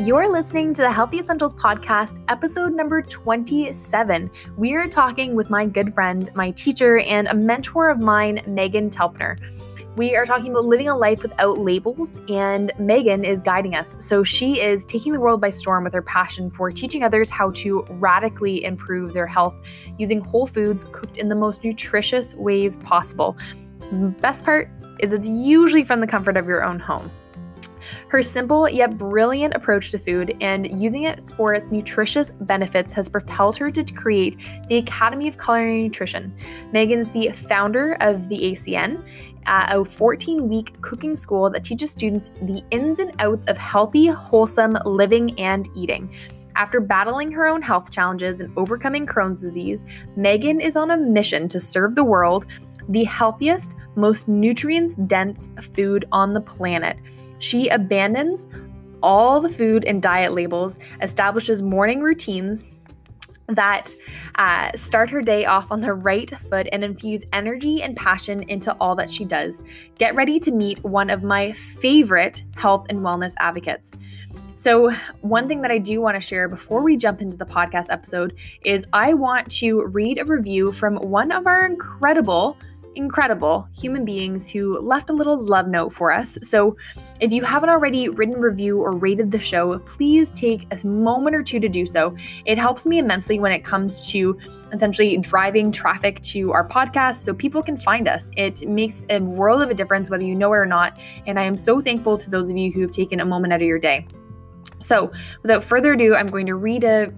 You're listening to the Healthy Essentials Podcast, episode number 27. We are talking with my good friend, my teacher, and a mentor of mine, Meghan Telpner. We are talking about living a life without labels, and Meghan is guiding us. So she is taking the world by storm with her passion for teaching others how to radically improve their health using whole foods cooked in the most nutritious ways possible. The best part is it's usually from the comfort of your own home. Her simple yet brilliant approach to food and using it for its nutritious benefits has propelled her to create the Academy of Culinary Nutrition. Meghan's the founder of the ACN, uh, a 14 week cooking school that teaches students the ins and outs of healthy, wholesome living and eating. After battling her own health challenges and overcoming Crohn's disease, Meghan is on a mission to serve the world the healthiest, most nutrients dense food on the planet. She abandons all the food and diet labels, establishes morning routines that uh, start her day off on the right foot and infuse energy and passion into all that she does. Get ready to meet one of my favorite health and wellness advocates. So, one thing that I do want to share before we jump into the podcast episode is I want to read a review from one of our incredible incredible human beings who left a little love note for us. So, if you haven't already written review or rated the show, please take a moment or two to do so. It helps me immensely when it comes to essentially driving traffic to our podcast so people can find us. It makes a world of a difference whether you know it or not. And I am so thankful to those of you who have taken a moment out of your day. So, without further ado, I'm going to read a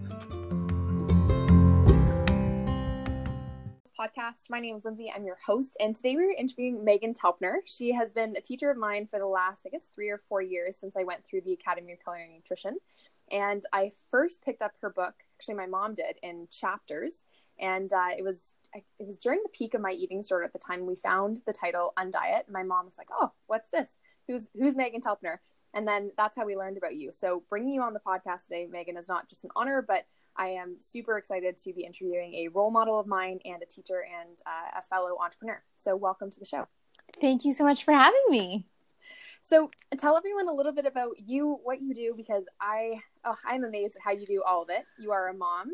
podcast. My name is Lindsay. I'm your host, and today we are interviewing Meghan Telpner. She has been a teacher of mine for the last, I guess, three or four years since I went through the Academy of Culinary Nutrition. And I first picked up her book. Actually, my mom did in chapters, and uh, it was it was during the peak of my eating disorder at the time. We found the title Undiet. My mom was like, "Oh, what's this? Who's who's Meghan Telpner?" And then that's how we learned about you. So bringing you on the podcast today, Meghan, is not just an honor, but I am super excited to be interviewing a role model of mine and a teacher and uh, a fellow entrepreneur. So, welcome to the show. Thank you so much for having me. So, tell everyone a little bit about you, what you do, because I, oh, I'm amazed at how you do all of it. You are a mom,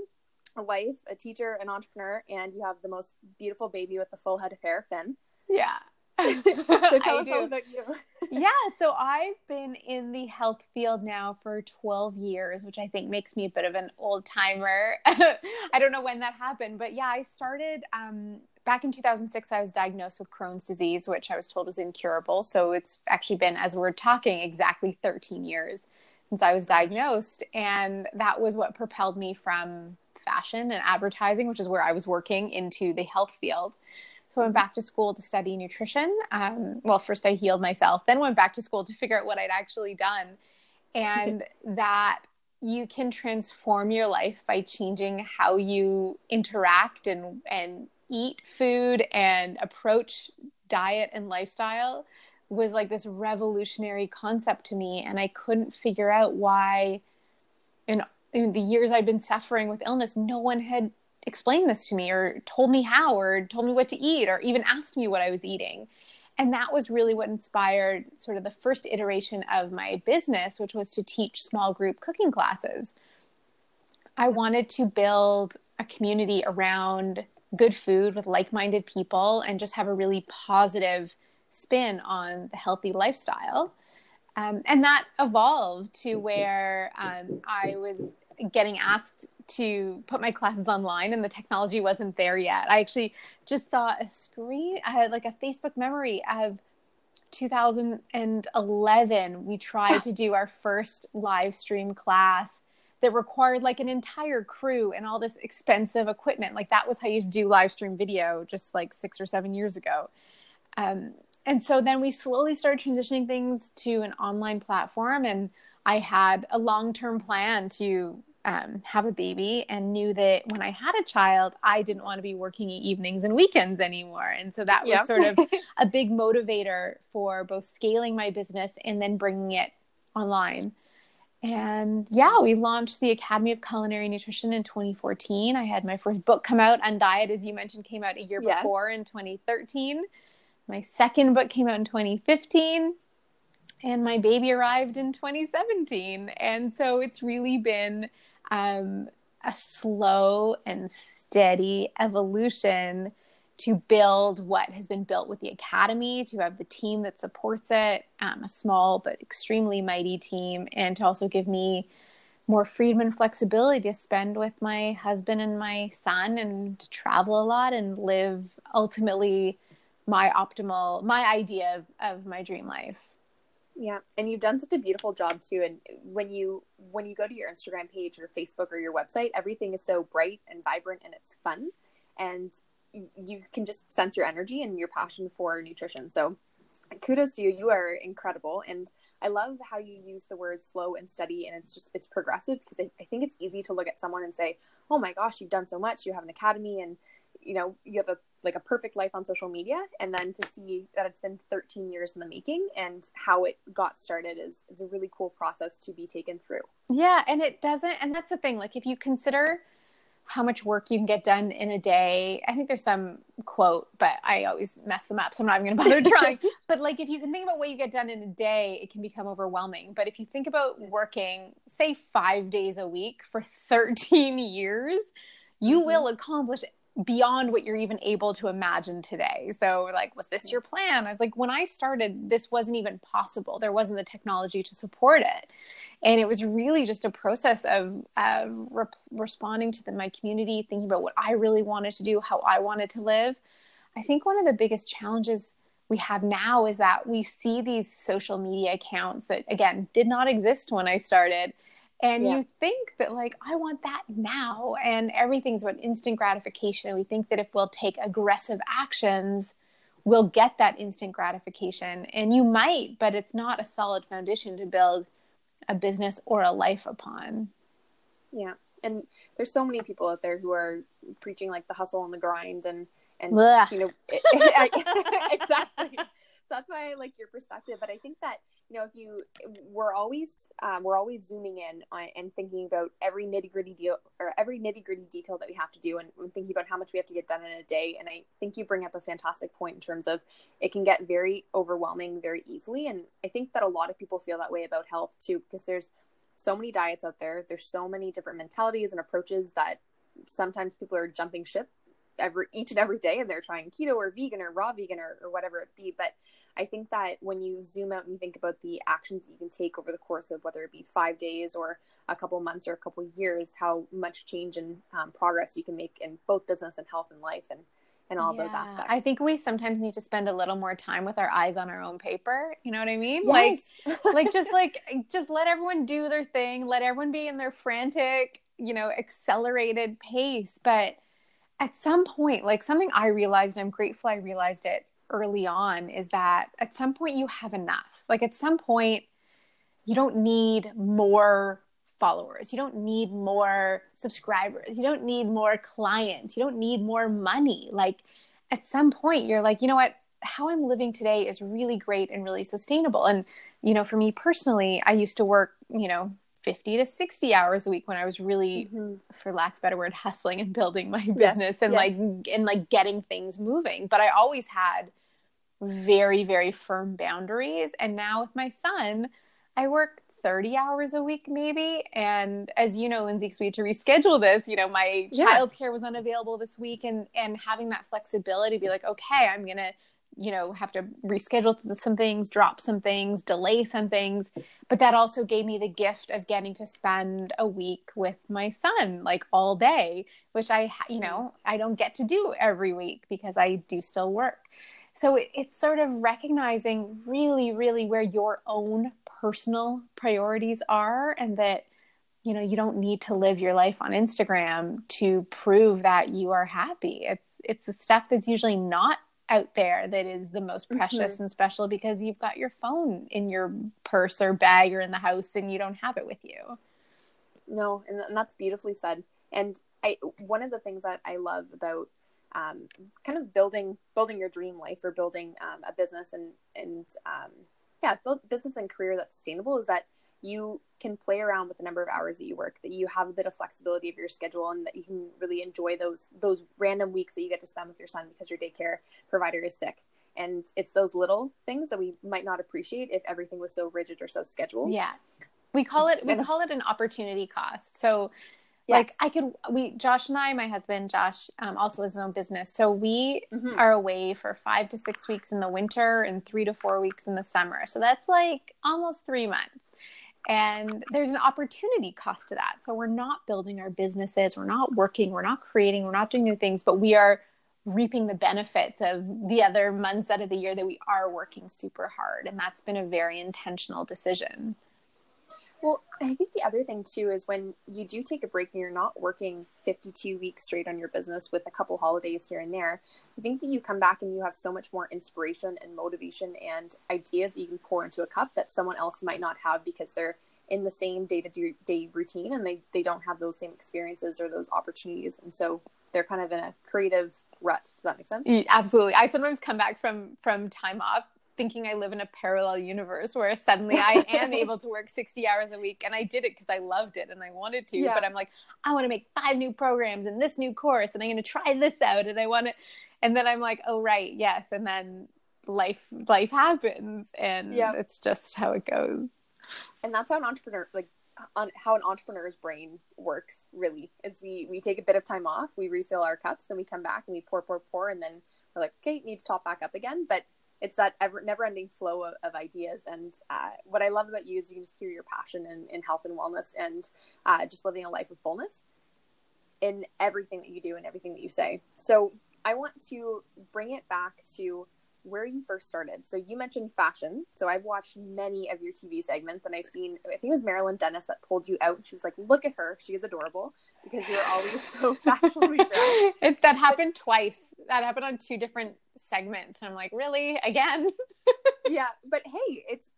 a wife, a teacher, an entrepreneur, and you have the most beautiful baby with the full head of hair, Finn. Yeah, so tell us all about you. yeah, so I've been in the health field now for 12 years, which I think makes me a bit of an old timer. I don't know when that happened, but yeah, I started um, back in 2006. I was diagnosed with Crohn's disease, which I was told was incurable. So it's actually been, as we're talking, exactly 13 years since I was diagnosed. And that was what propelled me from fashion and advertising, which is where I was working, into the health field. So I went back to school to study nutrition. Um, well, first I healed myself, then went back to school to figure out what I'd actually done. And that you can transform your life by changing how you interact and, and eat food and approach diet and lifestyle was like this revolutionary concept to me. And I couldn't figure out why in, in the years I'd been suffering with illness, no one had explained this to me or told me how or told me what to eat or even asked me what I was eating. And that was really what inspired sort of the first iteration of my business, which was to teach small group cooking classes. I wanted to build a community around good food with like minded people and just have a really positive spin on the healthy lifestyle. Um, and that evolved to where um, I was getting asked to put my classes online and the technology wasn't there yet. I actually just saw a screen, I had like a Facebook memory of 2011. We tried to do our first live stream class that required like an entire crew and all this expensive equipment. Like that was how you do live stream video just like six or seven years ago. Um, and so then we slowly started transitioning things to an online platform and I had a long term plan to um, have a baby and knew that when I had a child, I didn't want to be working evenings and weekends anymore. And so that was sort of a big motivator for both scaling my business and then bringing it online. And yeah, we launched the Academy of Culinary Nutrition in 2014. I had my first book come out, Undiet, as you mentioned, came out a year yes. before in 2013. My second book came out in 2015 and my baby arrived in 2017. And so it's really been um, a slow and steady evolution to build what has been built with the academy, to have the team that supports it, um, a small but extremely mighty team, and to also give me more freedom and flexibility to spend with my husband and my son and to travel a lot and live ultimately my optimal my idea of, of my dream life yeah and you've done such a beautiful job too and when you when you go to your instagram page or facebook or your website everything is so bright and vibrant and it's fun and you can just sense your energy and your passion for nutrition. So kudos to you. You are incredible and i love how you use the word slow and steady and it's just it's progressive because I, I think it's easy to look at someone and say oh my gosh you've done so much. You have an academy and you know you have a like a perfect life on social media and then to see that it's been 13 years in the making and how it got started is is a really cool process to be taken through yeah and it doesn't and that's the thing like if you consider how much work you can get done in a day. I think there's some quote, but I always mess them up, so I'm not even going to bother trying. but like, if you can think about what you get done in a day, it can become overwhelming. But if you think about working, say, five days a week for 13 years, you mm-hmm. will accomplish beyond what you're even able to imagine today. So, like, was this your plan? I was like, when I started, this wasn't even possible. There wasn't the technology to support it. And it was really just a process of uh, re- responding to the, my community, thinking about what I really wanted to do, how I wanted to live. I think one of the biggest challenges we have now is that we see these social media accounts that, again, did not exist when I started and yeah. you think that, like, I want that now. And everything's about instant gratification. And we think that if we'll take aggressive actions, we'll get that instant gratification. And you might, but it's not a solid foundation to build a business or a life upon. Yeah. And there's so many people out there who are preaching like the hustle and the grind and and you know exactly that's why I like your perspective. But I think that you know, if you we're always um, we're always zooming in on, and thinking about every nitty gritty deal or every nitty gritty detail that we have to do, and thinking about how much we have to get done in a day. And I think you bring up a fantastic point in terms of it can get very overwhelming very easily. And I think that a lot of people feel that way about health too, because there's so many diets out there. There's so many different mentalities and approaches that sometimes people are jumping ship every each and every day and they're trying keto or vegan or raw vegan or, or whatever it be but I think that when you zoom out and you think about the actions that you can take over the course of whether it be five days or a couple months or a couple years, how much change and um, progress you can make in both business and health and life and and all yeah. those aspects. I think we sometimes need to spend a little more time with our eyes on our own paper. You know what I mean? Yes. Like, like just like just let everyone do their thing. Let everyone be in their frantic, you know, accelerated pace. But at some point, like something I realized, and I'm grateful I realized it early on is that at some point you have enough. Like at some point, you don't need more followers. You don't need more subscribers. You don't need more clients. You don't need more money. Like at some point, you're like, you know what? How I'm living today is really great and really sustainable. And, you know, for me personally, I used to work, you know, 50 to 60 hours a week when I was really, mm-hmm. for lack of a better word, hustling and building my business yes, and yes. like, and like getting things moving. But I always had very, very firm boundaries. And now with my son, I work 30 hours a week maybe and as you know lindsay we had to reschedule this you know my yes. childcare was unavailable this week and and having that flexibility be like okay i'm gonna you know have to reschedule some things drop some things delay some things but that also gave me the gift of getting to spend a week with my son like all day which i you know i don't get to do every week because i do still work so it, it's sort of recognizing really, really where your own personal priorities are and that you know you don't need to live your life on instagram to prove that you are happy it's it's the stuff that's usually not out there that is the most mm-hmm. precious mm-hmm. and special because you've got your phone in your purse or bag or in the house and you don't have it with you no and, and that's beautifully said and i one of the things that i love about um, kind of building building your dream life or building um, a business and and um, yeah build business and career that's sustainable is that you can play around with the number of hours that you work that you have a bit of flexibility of your schedule and that you can really enjoy those those random weeks that you get to spend with your son because your daycare provider is sick And it's those little things that we might not appreciate if everything was so rigid or so scheduled. Yeah. We call it we call it an opportunity cost. So yes. like I could we Josh and I, my husband Josh, um, also has his own business. So we mm-hmm. are away for five to six weeks in the winter and three to four weeks in the summer. So that's like almost three months. And there's an opportunity cost to that. So we're not building our businesses, we're not working, we're not creating, we're not doing new things, but we are reaping the benefits of the other months out of the year that we are working super hard. And that's been a very intentional decision. Well, I think the other thing too is when you do take a break and you're not working 52 weeks straight on your business with a couple holidays here and there, I think that you come back and you have so much more inspiration and motivation and ideas that you can pour into a cup that someone else might not have because they're in the same day to day routine and they, they don't have those same experiences or those opportunities. And so they're kind of in a creative rut. Does that make sense? Mm, absolutely. I sometimes come back from from time off thinking I live in a parallel universe where suddenly I am able to work 60 hours a week. And I did it because I loved it and I wanted to. Yeah. But I'm like, I want to make five new programs and this new course and I'm going to try this out and I want to. And then I'm like, oh, right. Yes. And then life life happens and yep. it's just how it goes and that's how an entrepreneur like on how an entrepreneur's brain works really is we we take a bit of time off we refill our cups then we come back and we pour pour pour and then we're like okay need to top back up again but it's that ever never ending flow of, of ideas and uh, what i love about you is you can just hear your passion in, in health and wellness and uh, just living a life of fullness in everything that you do and everything that you say so i want to bring it back to where you first started. So you mentioned fashion. So I've watched many of your TV segments and I've seen, I think it was Marilyn Denis that pulled you out. She was like, look at her. She is adorable because you're always so fashionably dressed. it, that happened twice. That happened on two different segments. And I'm like, really? Again? yeah. But hey, it's,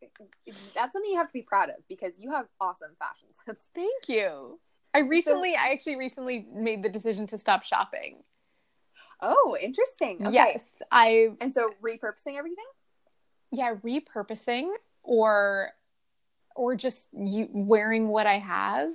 that's something you have to be proud of because you have awesome fashion sense. Thank you. I recently, so, I actually recently made the decision to stop shopping. Oh, interesting. Okay. Yes, I. And so repurposing everything. Yeah, repurposing or or just you wearing what I have.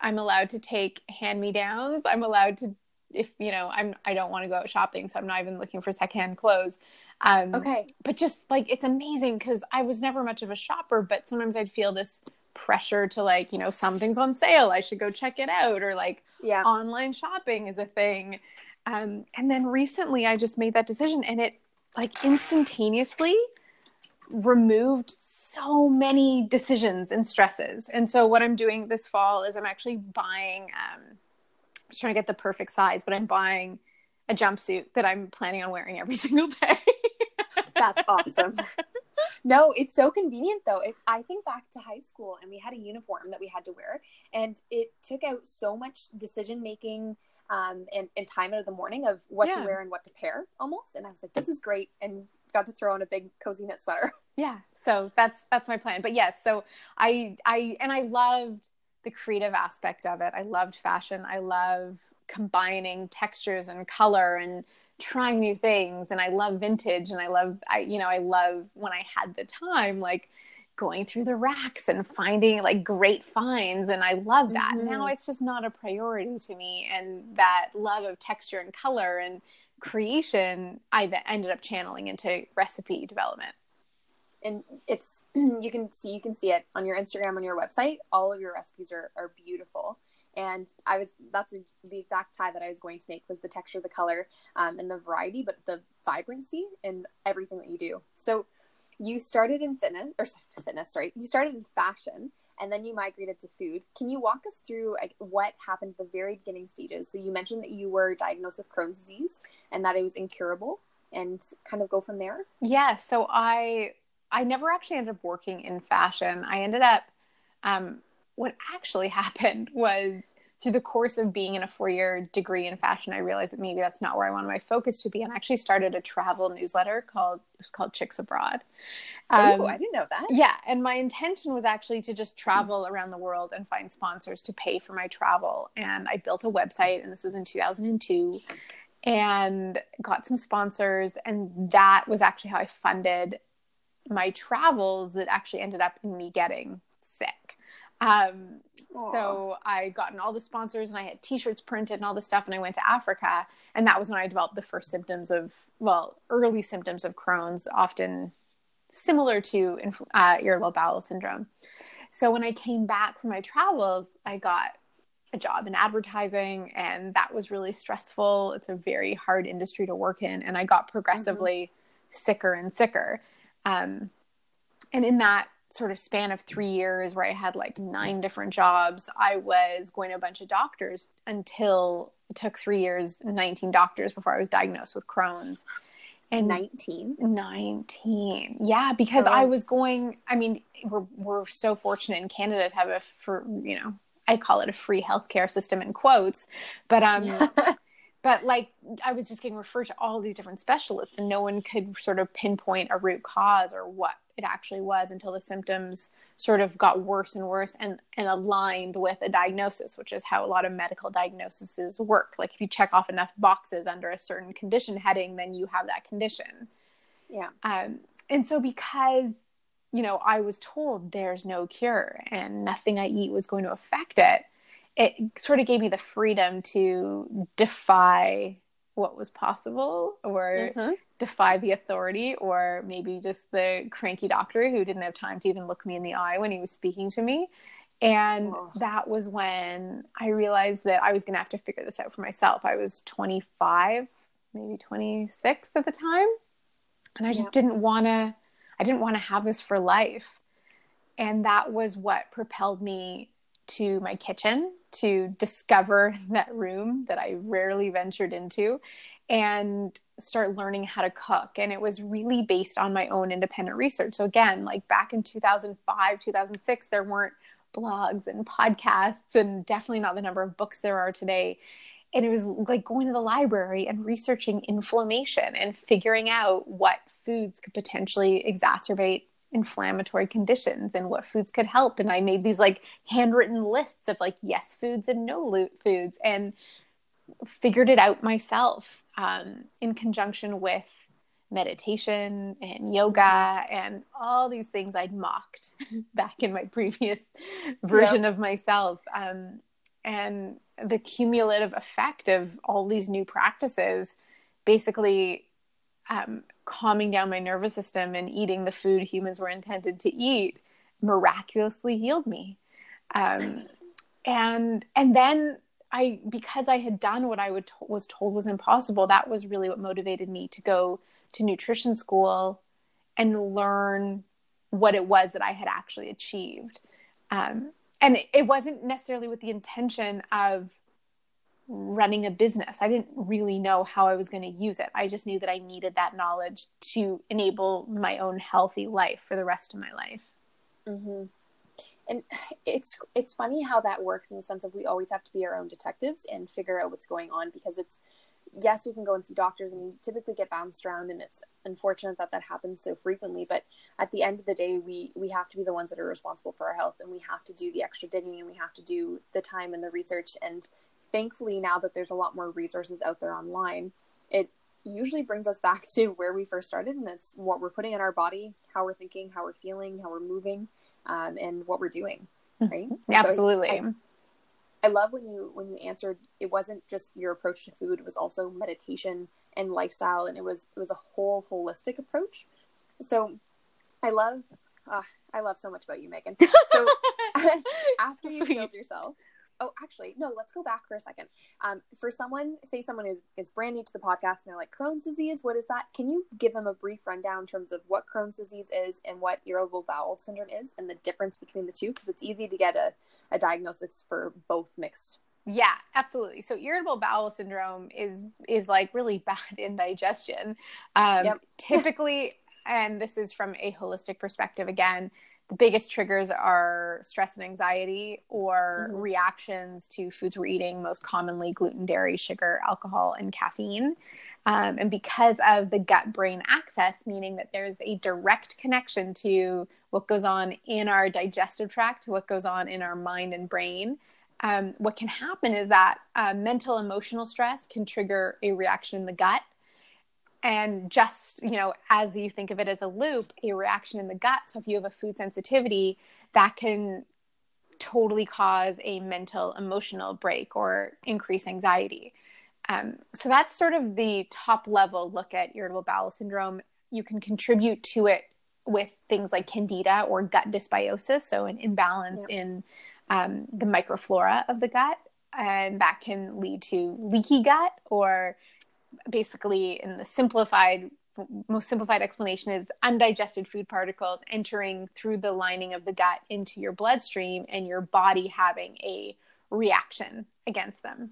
I'm allowed to take hand me downs. I'm allowed to if you know I'm I don't want to go out shopping, so I'm not even looking for secondhand clothes. Um, okay, but just like it's amazing because I was never much of a shopper, but sometimes I'd feel this pressure to like you know something's on sale, I should go check it out, or like yeah, online shopping is a thing. Um, and then recently I just made that decision and it like instantaneously removed so many decisions and stresses. And so what I'm doing this fall is I'm actually buying um Trying to get the perfect size, but I'm buying a jumpsuit that I'm planning on wearing every single day. That's awesome. No, it's so convenient though. If I think back to high school and we had a uniform that we had to wear and it took out so much decision making um, and, and time out of the morning of what yeah. to wear and what to pair almost. And I was like, this is great. And got to throw on a big cozy knit sweater. Yeah. So that's, that's my plan. But yes, so I, I, and I loved the creative aspect of it. I loved fashion. I love combining textures and color and trying new things. And I love vintage and I love, I, you know, I love when I had the time, like, going through the racks and finding like great finds and I love that. Mm-hmm. Now it's just not a priority to me and that love of texture and color and creation I ended up channeling into recipe development. And it's you can see you can see it on your Instagram on your website. All of your recipes are are beautiful. And I was that's the exact tie that I was going to make was the texture, the color, um, and the variety, but the vibrancy in everything that you do. So you started in fitness or fitness, right? You started in fashion and then you migrated to food. Can you walk us through like, what happened at the very beginning stages? So you mentioned that you were diagnosed with Crohn's disease and that it was incurable and kind of go from there. Yeah. So I, I never actually ended up working in fashion. I ended up, um, what actually happened was through the course of being in a four year degree in fashion, I realized that maybe that's not where I wanted my focus to be, and I actually started a travel newsletter called it was called Chicks Abroad. Um, oh, I didn't know that. Yeah, and my intention was actually to just travel around the world and find sponsors to pay for my travel. And I built a website, and this was in 2002, and got some sponsors, and that was actually how I funded my travels. That actually ended up in me getting sick. Um, so I gotten all the sponsors and I had t-shirts printed and all this stuff and I went to Africa and that was when I developed the first symptoms of well early symptoms of Crohn's often similar to uh, irritable bowel syndrome. So when I came back from my travels, I got a job in advertising and that was really stressful. It's a very hard industry to work in and I got progressively mm-hmm. sicker and sicker. Um, and in that sort of span of three years where I had like nine different jobs, I was going to a bunch of doctors until it took three years, 19 doctors before I was diagnosed with Crohn's. And 19? 19. Yeah, because oh. I was going, I mean, we're, we're so fortunate in Canada to have a, for, you know, I call it a free healthcare system in quotes, but, um, but like I was just getting referred to all these different specialists and no one could sort of pinpoint a root cause or what it actually was until the symptoms sort of got worse and worse and, and aligned with a diagnosis, which is how a lot of medical diagnoses work. Like if you check off enough boxes under a certain condition heading, then you have that condition. Yeah. Um, and so because, you know, I was told there's no cure and nothing I eat was going to affect it, it sort of gave me the freedom to defy what was possible or mm-hmm. defy the authority or maybe just the cranky doctor who didn't have time to even look me in the eye when he was speaking to me and oh. that was when i realized that i was going to have to figure this out for myself i was 25 maybe 26 at the time and i just yeah. didn't want to i didn't want to have this for life and that was what propelled me to my kitchen to discover that room that I rarely ventured into and start learning how to cook. And it was really based on my own independent research. So, again, like back in 2005, 2006, there weren't blogs and podcasts, and definitely not the number of books there are today. And it was like going to the library and researching inflammation and figuring out what foods could potentially exacerbate inflammatory conditions and what foods could help and i made these like handwritten lists of like yes foods and no foods and figured it out myself um, in conjunction with meditation and yoga and all these things i'd mocked back in my previous version yep. of myself um, and the cumulative effect of all these new practices basically um, calming down my nervous system and eating the food humans were intended to eat miraculously healed me. Um, and and then i because i had done what i would was told was impossible that was really what motivated me to go to nutrition school and learn what it was that i had actually achieved. Um, and it, it wasn't necessarily with the intention of running a business. I didn't really know how I was going to use it. I just knew that I needed that knowledge to enable my own healthy life for the rest of my life. Mm-hmm. And it's it's funny how that works in the sense of we always have to be our own detectives and figure out what's going on because it's yes we can go and see doctors and we typically get bounced around and it's unfortunate that that happens so frequently but at the end of the day we we have to be the ones that are responsible for our health and we have to do the extra digging and we have to do the time and the research and thankfully now that there's a lot more resources out there online it usually brings us back to where we first started and it's what we're putting in our body how we're thinking how we're feeling how we're moving um, and what we're doing right? Absolutely so I, I love when you when you answered it wasn't just your approach to food it was also meditation and lifestyle and it was it was a whole holistic approach. So i love uh, i love so much about you meghan. So after you healed yourself oh actually no let's go back for a second um, for someone say someone is, is brand new to the podcast and they're like crohn's disease what is that can you give them a brief rundown in terms of what crohn's disease is and what irritable bowel syndrome is and the difference between the two because it's easy to get a, a diagnosis for both mixed yeah, absolutely. So irritable bowel syndrome is is like really bad indigestion. Um, yep. typically, and this is from a holistic perspective again, the biggest triggers are stress and anxiety or mm-hmm. reactions to foods we're eating, most commonly gluten, dairy, sugar, alcohol, and caffeine. Um, and because of the gut brain axis, meaning that there's a direct connection to what goes on in our digestive tract, to what goes on in our mind and brain, um, what can happen is that uh, mental emotional stress can trigger a reaction in the gut and just you know as you think of it as a loop a reaction in the gut so if you have a food sensitivity that can totally cause a mental emotional break or increase anxiety. Um, so that's sort of the top level look at irritable bowel syndrome. You can contribute to it with things like candida or gut dysbiosis, so an imbalance yeah. in um, the microflora of the gut, and that can lead to leaky gut or basically in the simplified most simplified explanation is undigested food particles entering through the lining of the gut into your bloodstream and your body having a reaction against them.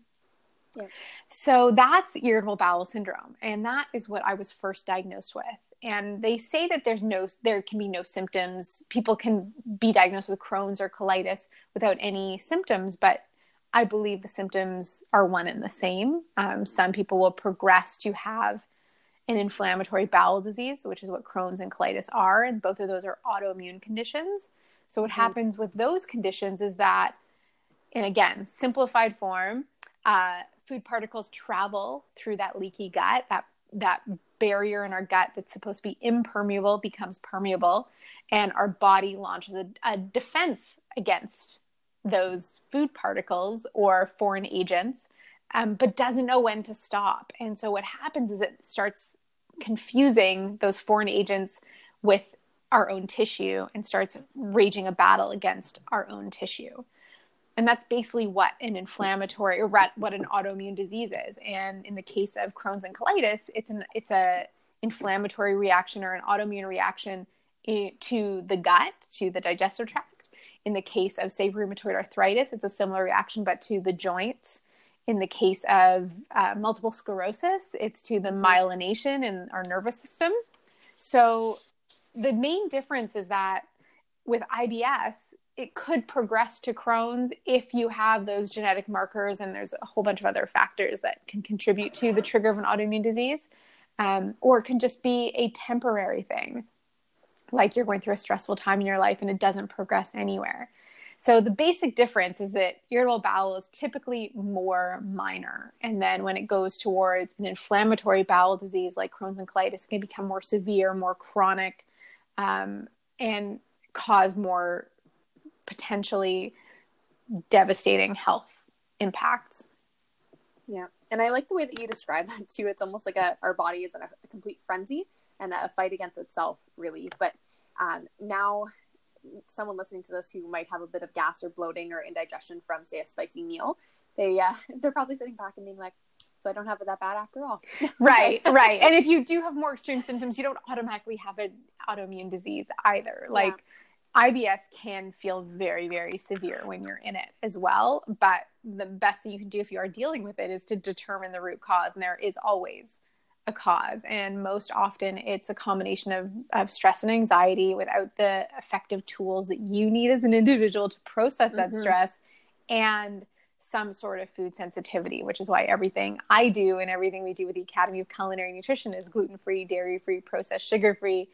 Yeah. So that's irritable bowel syndrome and that is what I was first diagnosed with. And they say that there's no there can be no symptoms. People can be diagnosed with Crohn's or colitis without any symptoms, but I believe the symptoms are one and the same. Um, some people will progress to have an inflammatory bowel disease, which is what Crohn's and colitis are, and both of those are autoimmune conditions. So, what mm-hmm. happens with those conditions is that, and again, simplified form, uh, food particles travel through that leaky gut, that that barrier in our gut that's supposed to be impermeable becomes permeable, and our body launches a, a defense against those food particles or foreign agents, um, but doesn't know when to stop. And so what happens is it starts confusing those foreign agents with our own tissue and starts raging a battle against our own tissue. And that's basically what an inflammatory or what an autoimmune disease is. And in the case of Crohn's and colitis, it's an it's a inflammatory reaction or an autoimmune reaction to the gut, to the digestive tract. In the case of say rheumatoid arthritis, it's a similar reaction but to the joints in the case of uh, multiple sclerosis, it's to the myelination in our nervous system. So the main difference is that with IBS, it could progress to Crohn's if you have those genetic markers, and there's a whole bunch of other factors that can contribute to the trigger of an autoimmune disease, um, or it can just be a temporary thing, like you're going through a stressful time in your life and it doesn't progress anywhere. So the basic difference is that irritable bowel is typically more minor. And then when it goes towards an inflammatory bowel disease like Crohn's and colitis, it can become more severe, more chronic, um, and cause more potentially devastating health impacts. Yeah. And I like the way that you describe that too. It's almost like a, our body is in a, a complete frenzy and a fight against itself, really. But um, now someone listening to this who might have a bit of gas or bloating or indigestion from say a spicy meal they uh, they're probably sitting back and being like so I don't have it that bad after all. right, right. And if you do have more extreme symptoms, you don't automatically have an autoimmune disease either. Like yeah. IBS can feel very, very severe when you're in it as well. But the best thing you can do if you are dealing with it is to determine the root cause. And there is always a cause. And most often it's a combination of, of stress and anxiety without the effective tools that you need as an individual to process that mm-hmm. stress and some sort of food sensitivity, which is why everything I do and everything we do with the Academy of Culinary Nutrition is gluten free, dairy free, processed sugar free,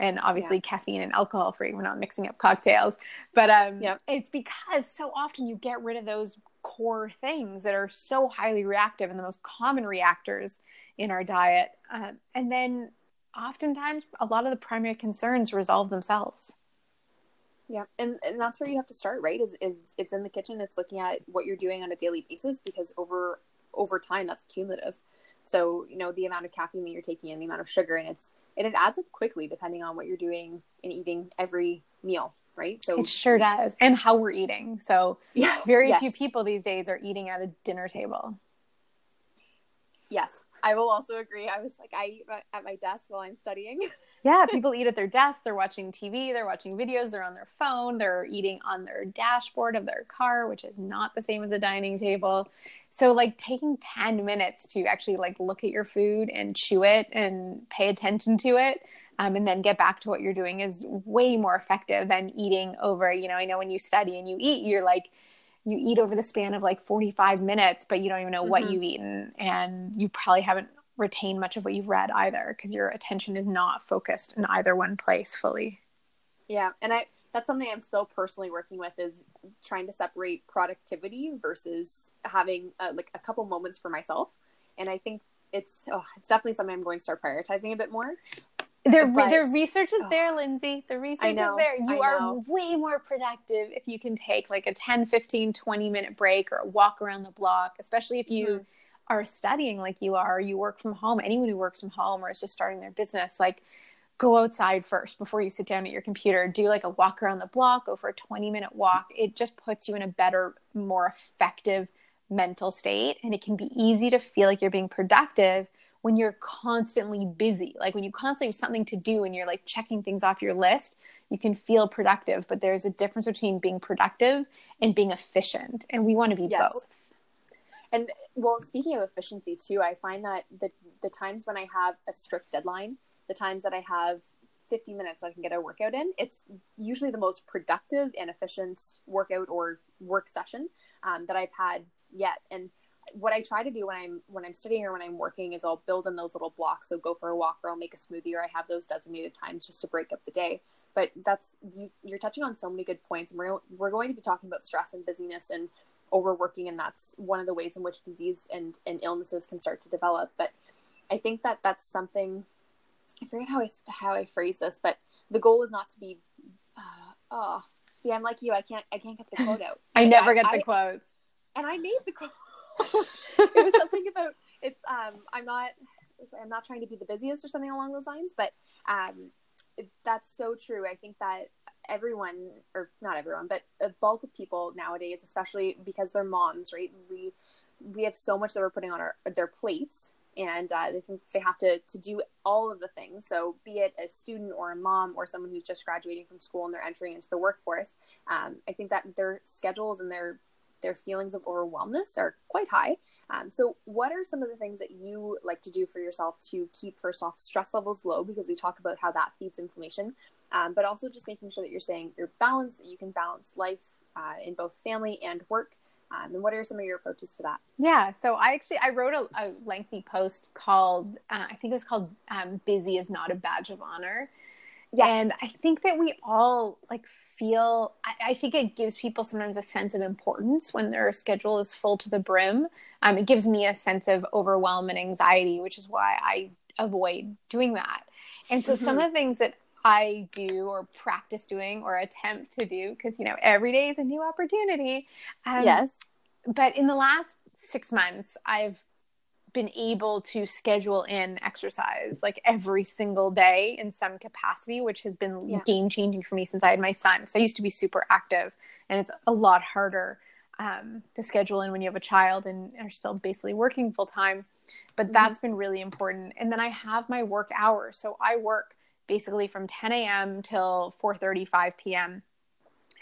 and obviously yeah. caffeine and alcohol free. We're not mixing up cocktails, but um, yep. it's because so often you get rid of those core things that are so highly reactive and the most common reactors in our diet. Um, and then oftentimes a lot of the primary concerns resolve themselves. Yeah, and, and that's where you have to start, right? Is is it's in the kitchen, it's looking at what you're doing on a daily basis because over over time that's cumulative. So, you know, the amount of caffeine that you're taking and the amount of sugar and it's and it adds up quickly depending on what you're doing and eating every meal, right? So it sure does. And how we're eating. So yeah, very yes. few people these days are eating at a dinner table. Yes. I will also agree. I was like, I eat at my desk while I'm studying. yeah, people eat at their desk. They're watching TV. They're watching videos. They're on their phone. They're eating on their dashboard of their car, which is not the same as a dining table. So, like, taking 10 minutes to actually like look at your food and chew it and pay attention to it. Um, and then get back to what you're doing is way more effective than eating over. You know, I know when you study and you eat, you're like, you eat over the span of like 45 minutes, but you don't even know mm-hmm. what you've eaten. And you probably haven't retained much of what you've read either because your attention is not focused in either one place fully. Yeah. And I, that's something I'm still personally working with is trying to separate productivity versus having a, like a couple moments for myself. And I think it's, oh, it's definitely something I'm going to start prioritizing a bit more. The, But- the research is Oh. there, Lindsay. The research know, is there. You are way more productive if you can take like a 10, 15, 20 minute break or a walk around the block, especially if you Mhm. Are studying like you are, you work from home. Anyone who works from home or is just starting their business, like go outside first before you sit down at your computer. Do like a walk around the block, go for a 20 minute walk. It just puts you in a better, more effective mental state. And it can be easy to feel like you're being productive when you're constantly busy. Like when you constantly have something to do and you're like checking things off your list, you can feel productive. But there's a difference between being productive and being efficient. And we want to be Yes. both. And well, speaking of efficiency too, I find that the the times when I have a strict deadline, the times that I have 50 minutes I can get a workout in, it's usually the most productive and efficient workout or work session um, that I've had yet. And what I try to do when I'm when I'm studying or when I'm working is I'll build in those little blocks. So go for a walk or I'll make a smoothie or I have those designated times just to break up the day. But that's you, you're touching on so many good points, and we're we're going to be talking about stress and busyness and overworking and that's one of the ways in which disease and, and illnesses can start to develop. But i think that that's something i forget how i how i phrase this but the goal is not to be uh, oh see i'm like you i can't i can't get the quote out. I never get I- the quotes. and i made the quote. It was something about it's um i'm not i'm not trying to be the busiest or something along those lines but um it, that's so true. I think that everyone or not everyone but a bulk of people nowadays especially because they're moms right? We we have so much that we're putting on our their plates and uh, they think they have to to do all of the things. So be it a student or a mom or someone who's just graduating from school and they're entering into the workforce um, i think that their schedules and their their feelings of overwhelmness are quite high. Um, so what are some of the things that you like to do for yourself to keep first off stress levels low? Because we talk about how that feeds inflammation um, but also just making sure that you're saying you're balanced, that you can balance life uh, in both family and work. Um, and what are some of your approaches to that? Yeah, so I actually I wrote a, a lengthy post called uh, I think it was called um, "Busy is not a badge of honor," and I think that we all like feel. I, I think it gives people sometimes a sense of importance when their schedule is full to the brim. Um, it gives me a sense of overwhelm and anxiety, which is why I avoid doing that. And so some of the things that I do or practice doing or attempt to do, because you know every day is a new opportunity. Um, yes. but in the last six months i've been able to schedule in exercise like every single day in some capacity which has been Yeah. game changing for me since i had my son because i used to be super active and it's a lot harder um, to schedule in when you have a child and are still basically working full time but that's been really important and then i have my work hours so i work basically from 10 a.m till 4.35 p.m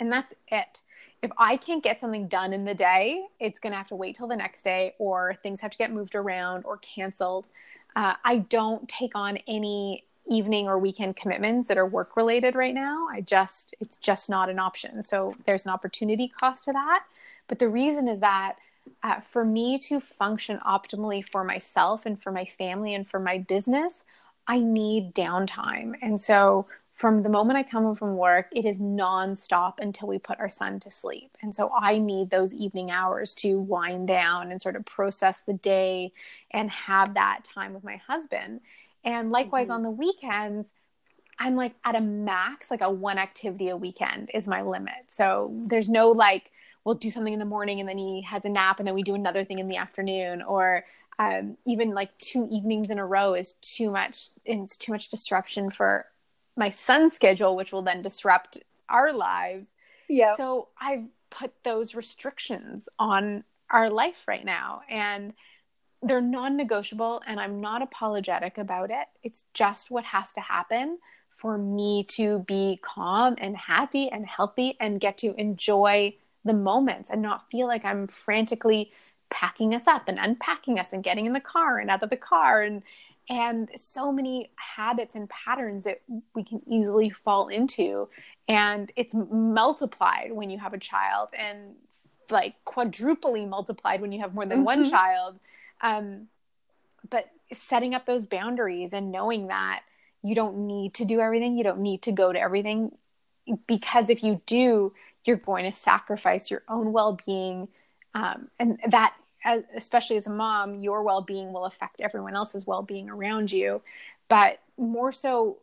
and that's it if I can't get something done in the day, it's going to have to wait till the next day, or things have to get moved around or canceled. Uh, I don't take on any evening or weekend commitments that are work related right now. I just, it's just not an option. So there's an opportunity cost to that. But the reason is that uh, for me to function optimally for myself and for my family and for my business, I need downtime. And so from the moment I come home from work, it is nonstop until we put our son to sleep. And so I need those evening hours to wind down and sort of process the day and have that time with my husband. And likewise Mhm. on the weekends, I'm like at a max, like a one activity a weekend is my limit. So there's no like, we'll do something in the morning and then he has a nap and then we do another thing in the afternoon or um, even like two evenings in a row is too much and it's too much disruption for my son's schedule which will then disrupt our lives Yeah. so i've put those restrictions on our life right now and they're non-negotiable and i'm not apologetic about it it's just what has to happen for me to be calm and happy and healthy and get to enjoy the moments and not feel like i'm frantically packing us up and unpacking us and getting in the car and out of the car and and so many habits and patterns that we can easily fall into and it's multiplied when you have a child and like quadruply multiplied when you have more than one Mhm. child um, but setting up those boundaries and knowing that you don't need to do everything you don't need to go to everything because if you do you're going to sacrifice your own well-being um, and that as- especially as a mom your well-being will affect everyone else's well-being around you but more so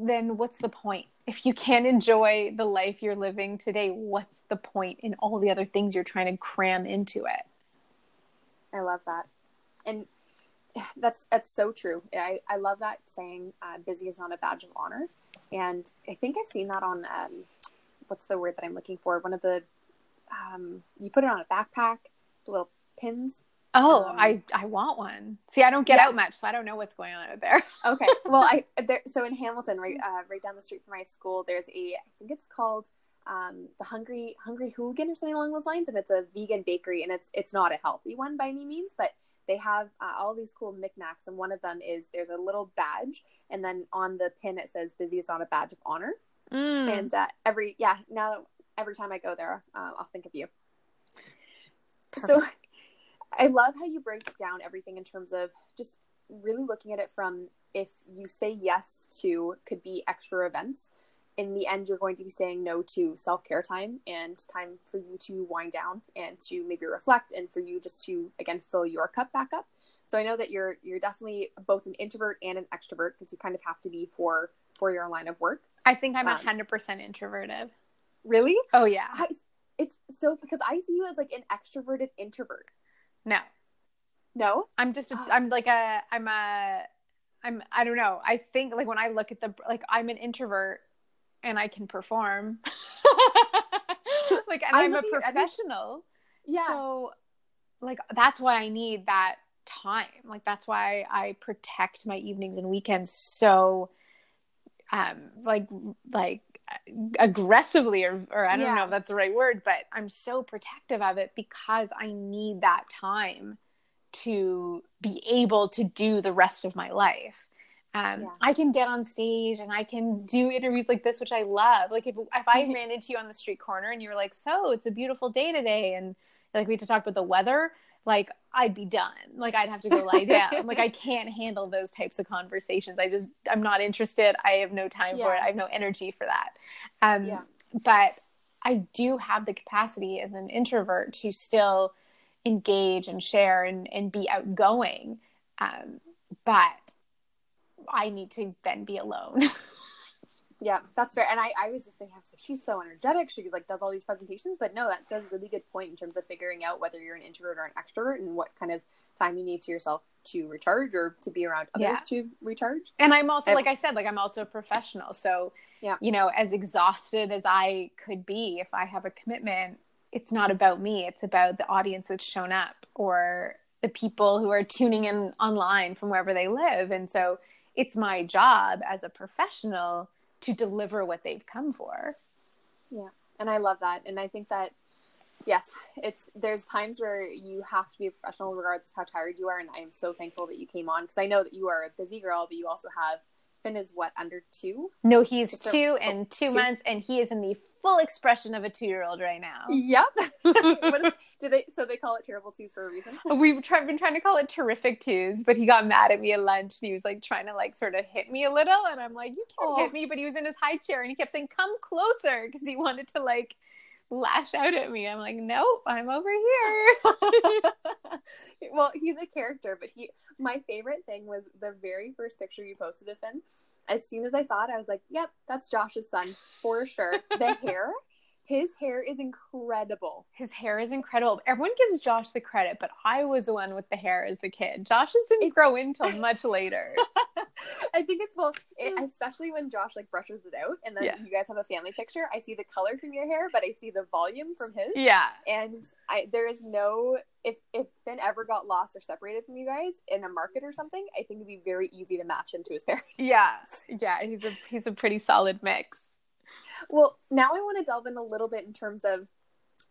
then what's the point? If you can't enjoy the life you're living today, what's the point in all the other things you're trying to cram into it? I love that. And that's that's so true. I, I love that saying, uh, busy is not a badge of honor. And I think I've seen that on, um, what's the word that I'm looking for? One of the, um, you put it on a backpack, the little pins. Oh, Um, I I want one. See, I don't get Yeah. out much, so I don't know what's going on out there. Okay. Well, I there so in Hamilton, right uh, right down the street from my school, there's a I think it's called um, the Hungry Hungry Hooligan or something along those lines, and it's a vegan bakery, and it's it's not a healthy one by any means, but they have uh, all these cool knickknacks, and one of them is there's a little badge, and then on the pin it says "Busy is not a badge of honor," Mm. and uh, every yeah now every time I go there, uh, I'll think of you. So I love how you break down everything in terms of just really looking at it from if you say yes to could be extra events. In the end, you're going to be saying no to self care time and time for you to wind down and to maybe reflect and for you just to again fill your cup back up. So I know that you're you're definitely both an introvert and an extrovert because you kind of have to be for for your line of work. I think I'm a um, hundred percent introverted. Really? Oh yeah, I, it's so because I see you as like an extroverted introvert. No, No. I'm just a, I'm like a I'm a I'm I don't know. I think like when I look at the like I'm an introvert and I can perform. like and I I'm a look at you- I think- professional. Yeah. So like that's why I need that time. Like that's why I protect my evenings and weekends so um like like aggressively or or I don't Yeah. know if that's the right word, but I'm so protective of it because I need that time to be able to do the rest of my life. Um, Yeah. I can get on stage and I can do interviews like this, which I love. Like if if I ran into you on the street corner and you were like, "So it's a beautiful day today," and like we had to talk about the weather, like I'd be done. Like I'd have to go lie down. like I can't handle those types of conversations. I just I'm not interested. I have no time for it. I have no energy for that. Um, Yeah. But I do have the capacity as an introvert to still engage and share and, and be outgoing. Um, but I need to then be alone. Yeah, that's fair. And I, I was just thinking, I was like, she's so energetic. She like does all these presentations, but no, that's a really good point in terms of figuring out whether you're an introvert or an extrovert and what kind of time you need to yourself to recharge or to be around others Yeah. to recharge. and I'm also, like I said, like I'm also a professional. So, Yeah. you know, as exhausted as I could be, if I have a commitment, it's not about me. It's about the audience that's shown up or the people who are tuning in online from wherever they live. And so it's my job as a professional to deliver what they've come for. Yeah. And I love that. And I think that, yes, it's there's times where you have to be a professional regardless of how tired you are. And I am so thankful that you came on because I know that you are a busy girl, but you also have Finn is what under two. No, he's a- two and oh, two, two? months, and he is in the full expression of a two year old right now. Yep. what do they? So they call it terrible twos for a reason. We've tried, been trying to call it terrific twos, but he got mad at me at lunch and he was like trying to like sort of hit me a little. And I'm like, you can't Oh. hit me. But he was in his high chair and he kept saying, come closer because he wanted to like lash out at me. I'm like, nope, I'm over here. well, he's a character, but he. My favorite thing was the very first picture you posted of him. As soon as I saw it, I was like, "Yep, that's Josh's son for sure." The hair, his hair is incredible. his hair is incredible. Everyone gives Josh the credit, but I was the one with the hair as the kid. Josh's didn't grow in until much later. I think it's well, it, especially when Josh like brushes it out, and then Yeah. you guys have a family picture. I see the color from your hair, but I see the volume from his. yeah. and I there is no if if Finn ever got lost or separated from you guys in a market or something, I think it'd be very easy to match him to his parents. Yeah. Yeah. He's a he's a pretty solid mix. Well, now I want to delve in a little bit in terms of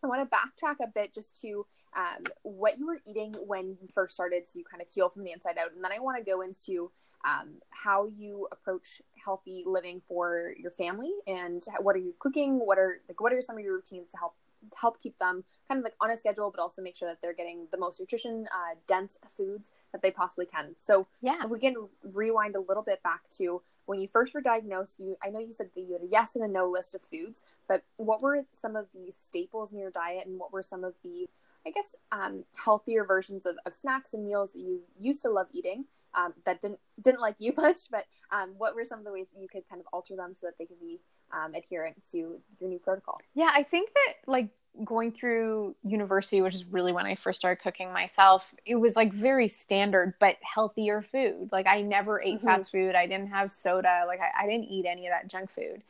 I want to backtrack a bit just to um, what you were eating when you first started, so you kind of heal from the inside out, and then I want to go into um, how you approach healthy living for your family and what are you cooking, what are like what are some of your routines to help help keep them kind of like on a schedule, but also make sure that they're getting the most nutrition uh, dense foods that they possibly can. So Yeah. if we can rewind a little bit back to when you first were diagnosed, you I know you said that you had a yes and a no list of foods, but what were some of the staples in your diet and what were some of the I guess um, healthier versions of, of snacks and meals that you used to love eating um, that didn't didn't like you much, but um, what were some of the ways that you could kind of alter them so that they could be um, adherent to your new protocol? Yeah, I think that like going through university, which is really when I first started cooking myself, it was like very standard but healthier food. Like I never ate mm-hmm. fast food. I didn't have soda. Like I, I didn't eat any of that junk food.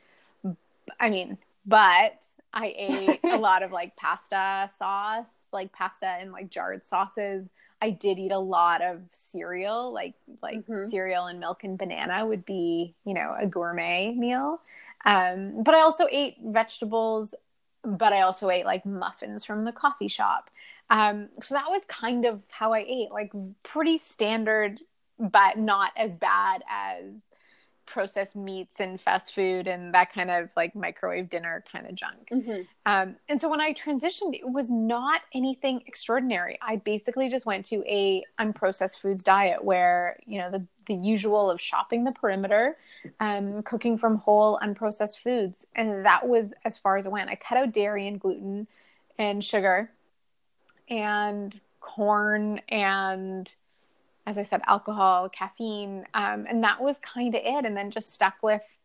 I mean, but I ate a lot of like pasta sauce, like pasta and like jarred sauces. I did eat a lot of cereal, like like mm-hmm. cereal and milk and banana would be, you know, a gourmet meal. Um, but I also ate vegetables, but I also ate like muffins from the coffee shop. Um, so that was kind of how I ate, like pretty standard, but not as bad as processed meats and fast food and that kind of like microwave dinner kind of junk. Mm-hmm. Um, and so when I transitioned, it was not anything extraordinary. I basically just went to a unprocessed foods diet where you know the the usual of shopping the perimeter, um, cooking from whole unprocessed foods, and that was as far as it went. I cut out dairy and gluten and sugar and corn and as I said, alcohol, caffeine, um, and that was kind of it. And then just stuck with.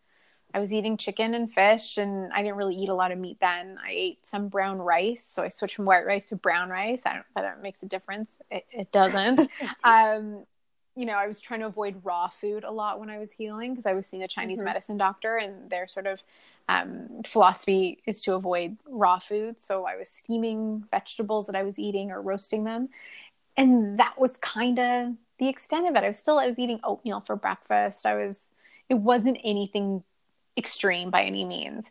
I was eating chicken and fish, and I didn't really eat a lot of meat then. I ate some brown rice, so I switched from white rice to brown rice. I don't know whether it makes a difference. It, it doesn't. um, you know, I was trying to avoid raw food a lot when I was healing because I was seeing a Chinese mm-hmm. medicine doctor, and their sort of um, philosophy is to avoid raw food. So I was steaming vegetables that I was eating or roasting them, and that was kind of the extent of it. I was still I was eating oatmeal for breakfast. I was it wasn't anything extreme by any means.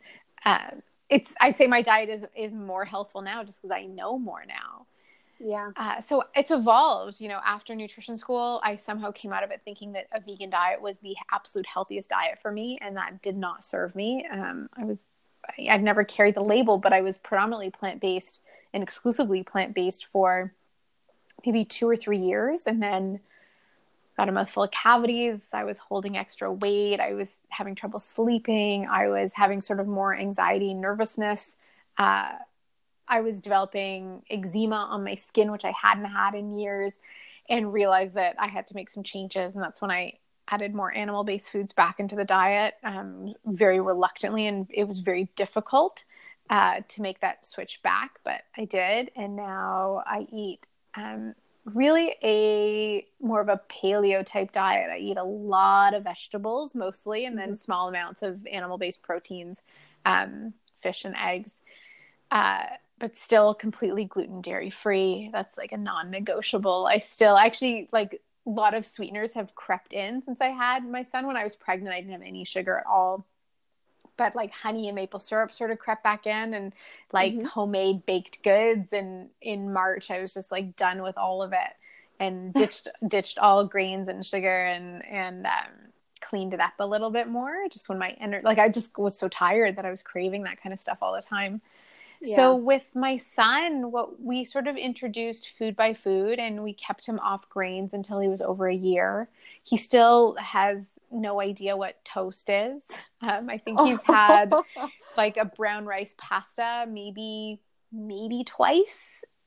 Uh, it's I'd say my diet is is more healthful now just because I know more now. Yeah. Uh, so it's evolved. You know, after nutrition school, I somehow came out of it thinking that a vegan diet was the absolute healthiest diet for me, and that did not serve me. Um, I was I'd never carried the label, but I was predominantly plant based and exclusively plant based for maybe two or three years, and then got a mouthful of cavities. I was holding extra weight. I was having trouble sleeping. I was having sort of more anxiety, nervousness. Uh, I was developing eczema on my skin, which I hadn't had in years, and realized that I had to make some changes. And that's when I added more animal based foods back into the diet um, very reluctantly. And it was very difficult uh, to make that switch back, but I did. And now I eat um, really a more of a paleo type diet. I eat a lot of vegetables mostly, and then mm-hmm. small amounts of animal based proteins, um, fish and eggs, uh, but still completely gluten dairy free. That's like a non negotiable. I still actually like a lot of sweeteners have crept in since I had my son. When I was pregnant, I didn't have any sugar at all but like honey and maple syrup sort of crept back in and like mm-hmm. homemade baked goods and in march i was just like done with all of it and ditched ditched all grains and sugar and and um, cleaned it up a little bit more just when my energy like i just was so tired that i was craving that kind of stuff all the time so with my son, what we sort of introduced food by food and we kept him off grains until he was over a year. He still has no idea what toast is. Um, I think he's had like a brown rice pasta maybe maybe twice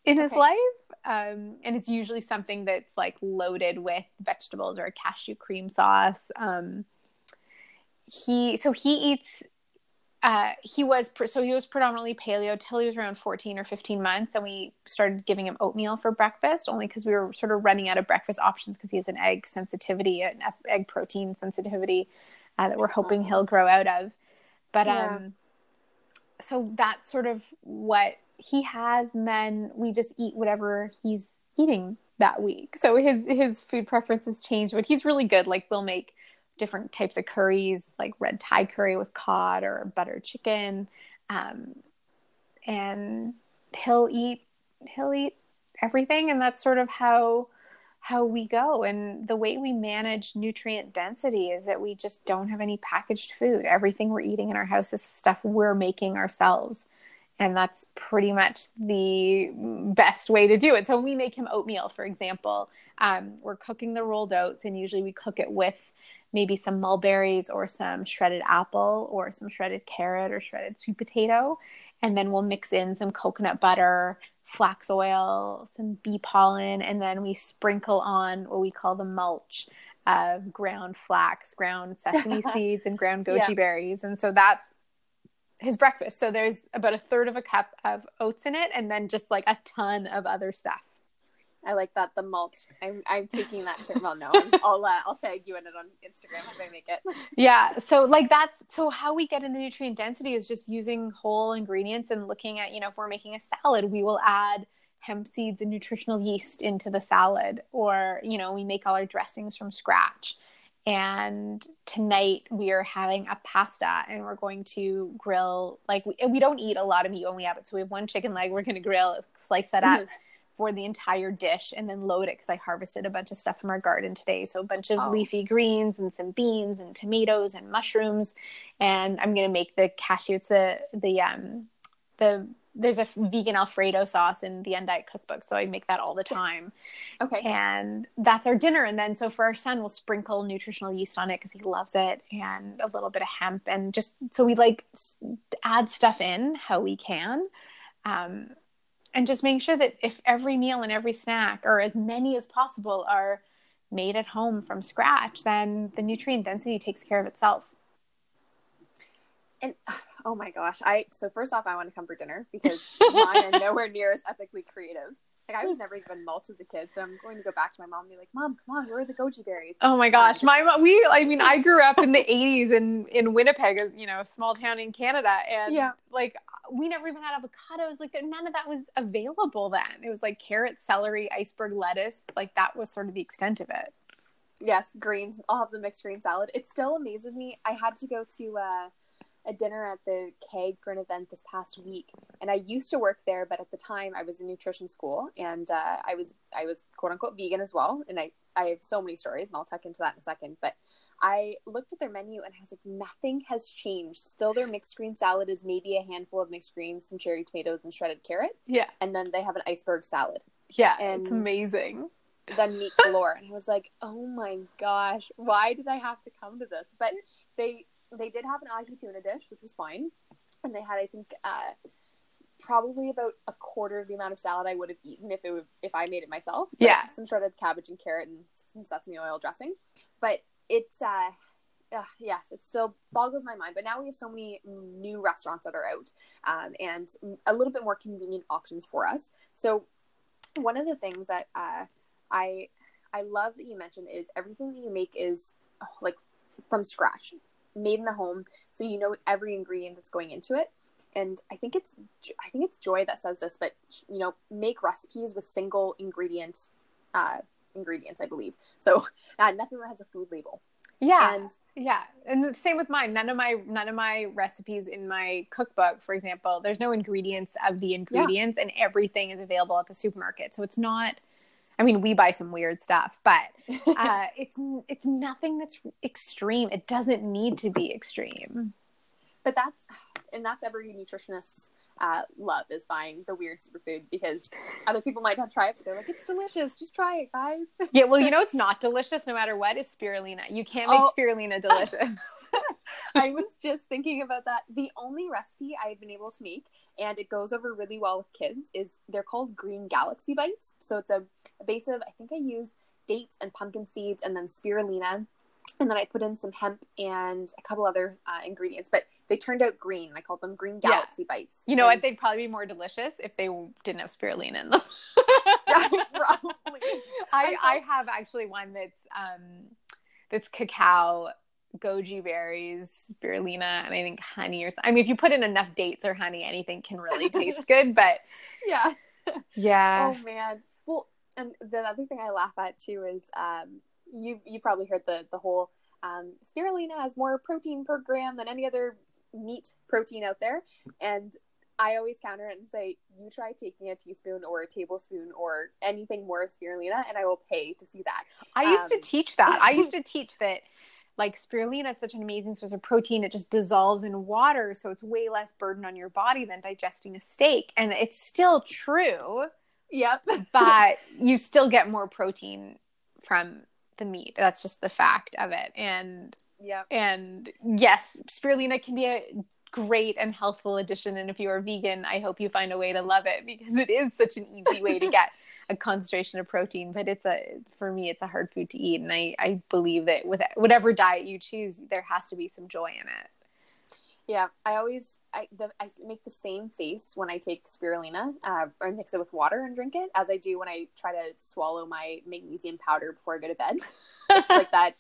in his okay. life. Um, and it's usually something that's like loaded with vegetables or a cashew cream sauce. Um, he so he eats uh, he was so he was predominantly paleo till he was around 14 or 15 months and we started giving him oatmeal for breakfast only because we were sort of running out of breakfast options because he has an egg sensitivity an egg protein sensitivity uh, that we're hoping he'll grow out of. But yeah. um so that's sort of what he has and then we just eat whatever he's eating that week. So his his food preferences change but he's really good like we'll make different types of curries, like red Thai curry with cod or butter chicken. Um, and he'll eat he'll eat everything, and that's sort of how how we go. And the way we manage nutrient density is that we just don't have any packaged food. Everything we're eating in our house is stuff we're making ourselves. And that's pretty much the best way to do it. So we make him oatmeal, for example. Um, we're cooking the rolled oats, and usually we cook it with maybe some mulberries or some shredded apple or some shredded carrot or shredded sweet potato. And then we'll mix in some coconut butter, flax oil, some bee pollen, and then we sprinkle on what we call the mulch. of ground flax, ground sesame seeds, and ground goji Yeah. berries. And so that's his breakfast. So there's about a third of a cup of oats in it, and then just like a ton of other stuff. I like that the mulch. I'm I'm taking that term. Well, no, I'm- I'll uh, I'll tag you in it on Instagram if I make it. Yeah. So like that's so how we get in the nutrient density is just using whole ingredients and looking at, you know, if we're making a salad, we will add hemp seeds and nutritional yeast into the salad or, you know, we make all our dressings from scratch. And tonight we are having a pasta and we're going to grill like we, we don't eat a lot of meat when we have it. So we have one chicken leg we're going to grill, slice that up Mhm. For the entire dish and then load it because I harvested a bunch of stuff from our garden today. So a bunch of Oh. leafy greens and some beans and tomatoes and mushrooms. And I'm gonna make the cashew. It's the the um the there's a vegan Alfredo sauce in the Undiet cookbook, so I make that all the time. Okay. And that's our dinner. And then so for our son, we'll sprinkle nutritional yeast on it because he loves it, and a little bit of hemp, and just so we like add stuff in how we can. Um, and just make sure that if every meal and every snack or as many as possible are made at home from scratch then the nutrient density takes care of itself And oh my gosh, I so first off, I want to come for dinner because mine are nowhere near as epically creative. Like I was never even mulch as a kid, so I'm going to go back to my mom and be like, "Mom, come on, where are the goji berries?" oh my gosh my mo- we i mean i grew up in the 80s in in winnipeg you know a small town in canada and Yeah. like we never even had avocados like none of that was available then it was like carrot celery iceberg lettuce like that was sort of the extent of it Yes, greens. I'll have the mixed green salad. It still amazes me. I had to go to uh, a dinner at the keg for an event this past week, and I used to work there, but at the time I was in nutrition school, and uh, I was I was quote unquote vegan as well, and I I have so many stories, and I'll tuck into that in a second. But I looked at their menu, and I was like, nothing has changed. Still, their mixed green salad is maybe a handful of mixed greens, some cherry tomatoes, and shredded carrot, yeah and then they have an iceberg salad yeah And- it's amazing then meat galore and i was like oh my gosh why did i have to come to this but they they did have an ahi tuna dish which was fine and they had i think uh probably about a quarter of the amount of salad i would have eaten if it would if i made it myself Yeah. some shredded cabbage and carrot and some sesame oil dressing but it's uh uh, yes, it still boggles my mind. But now we have so many new restaurants that are out um, and a little bit more convenient options for us. So, one of the things that uh, I I love that you mentioned is everything that you make is oh, like from scratch, made in the home, so you know every ingredient that's going into it. And I think it's I think it's Joy that says this, but you know, make recipes with single ingredient uh, ingredients. I believe so. Uh, nothing that has a food label. yeah And Yeah, and the same with mine. None of my none of my recipes in my cookbook, for example, there's no ingredients of the ingredients, and everything is available at the supermarket. So it's not. I mean, we buy some weird stuff, but uh, it's it's nothing that's extreme. It doesn't need to be extreme. But that's and that's every nutritionist's uh, love is buying the weird superfoods because other people might not try it, but they're like, it's delicious. Just try it, guys. Yeah, well, you know, it's not delicious no matter what. Is spirulina? You can't make Oh. spirulina delicious. I was just thinking about that. The only recipe I've been able to make, and it goes over really well with kids, is they're called green galaxy bites. So it's a, a base of, I think I used dates and pumpkin seeds and then spirulina. And then I put in some hemp and a couple other uh, ingredients, but they turned out green. I called them green Yeah. galaxy bites. You know what? And- They'd probably be more delicious if they didn't have spirulina in them. Probably. I, I I have actually one that's um that's cacao, goji berries, spirulina, and I think honey or something. I mean, if you put in enough dates or honey, anything can really taste good. But Yeah. yeah, Oh man. Well, and the other thing I laugh at too is um, you you probably heard the the whole um, spirulina has more protein per gram than any other meat protein out there, and I always counter it and say, you try taking a teaspoon or a tablespoon or anything more of spirulina, and I will pay to see that. I used to um, teach that. I used to teach that like spirulina is such an amazing source of protein. It just dissolves in water, so it's way less burden on your body than digesting a steak. And it's still true, Yep. but you still get more protein from the meat. That's just the fact of it. And yeah. And yes, spirulina can be a great and healthful addition. And if you are vegan, I hope you find a way to love it because it is such an easy way to get a concentration of protein, but it's a for me it's a hard food to eat, and I I believe that with whatever diet you choose, there has to be some joy in it. Yeah, I always I, the, I make the same face when I take spirulina uh, or mix it with water and drink it as I do when I try to swallow my magnesium powder before I go to bed. it's like that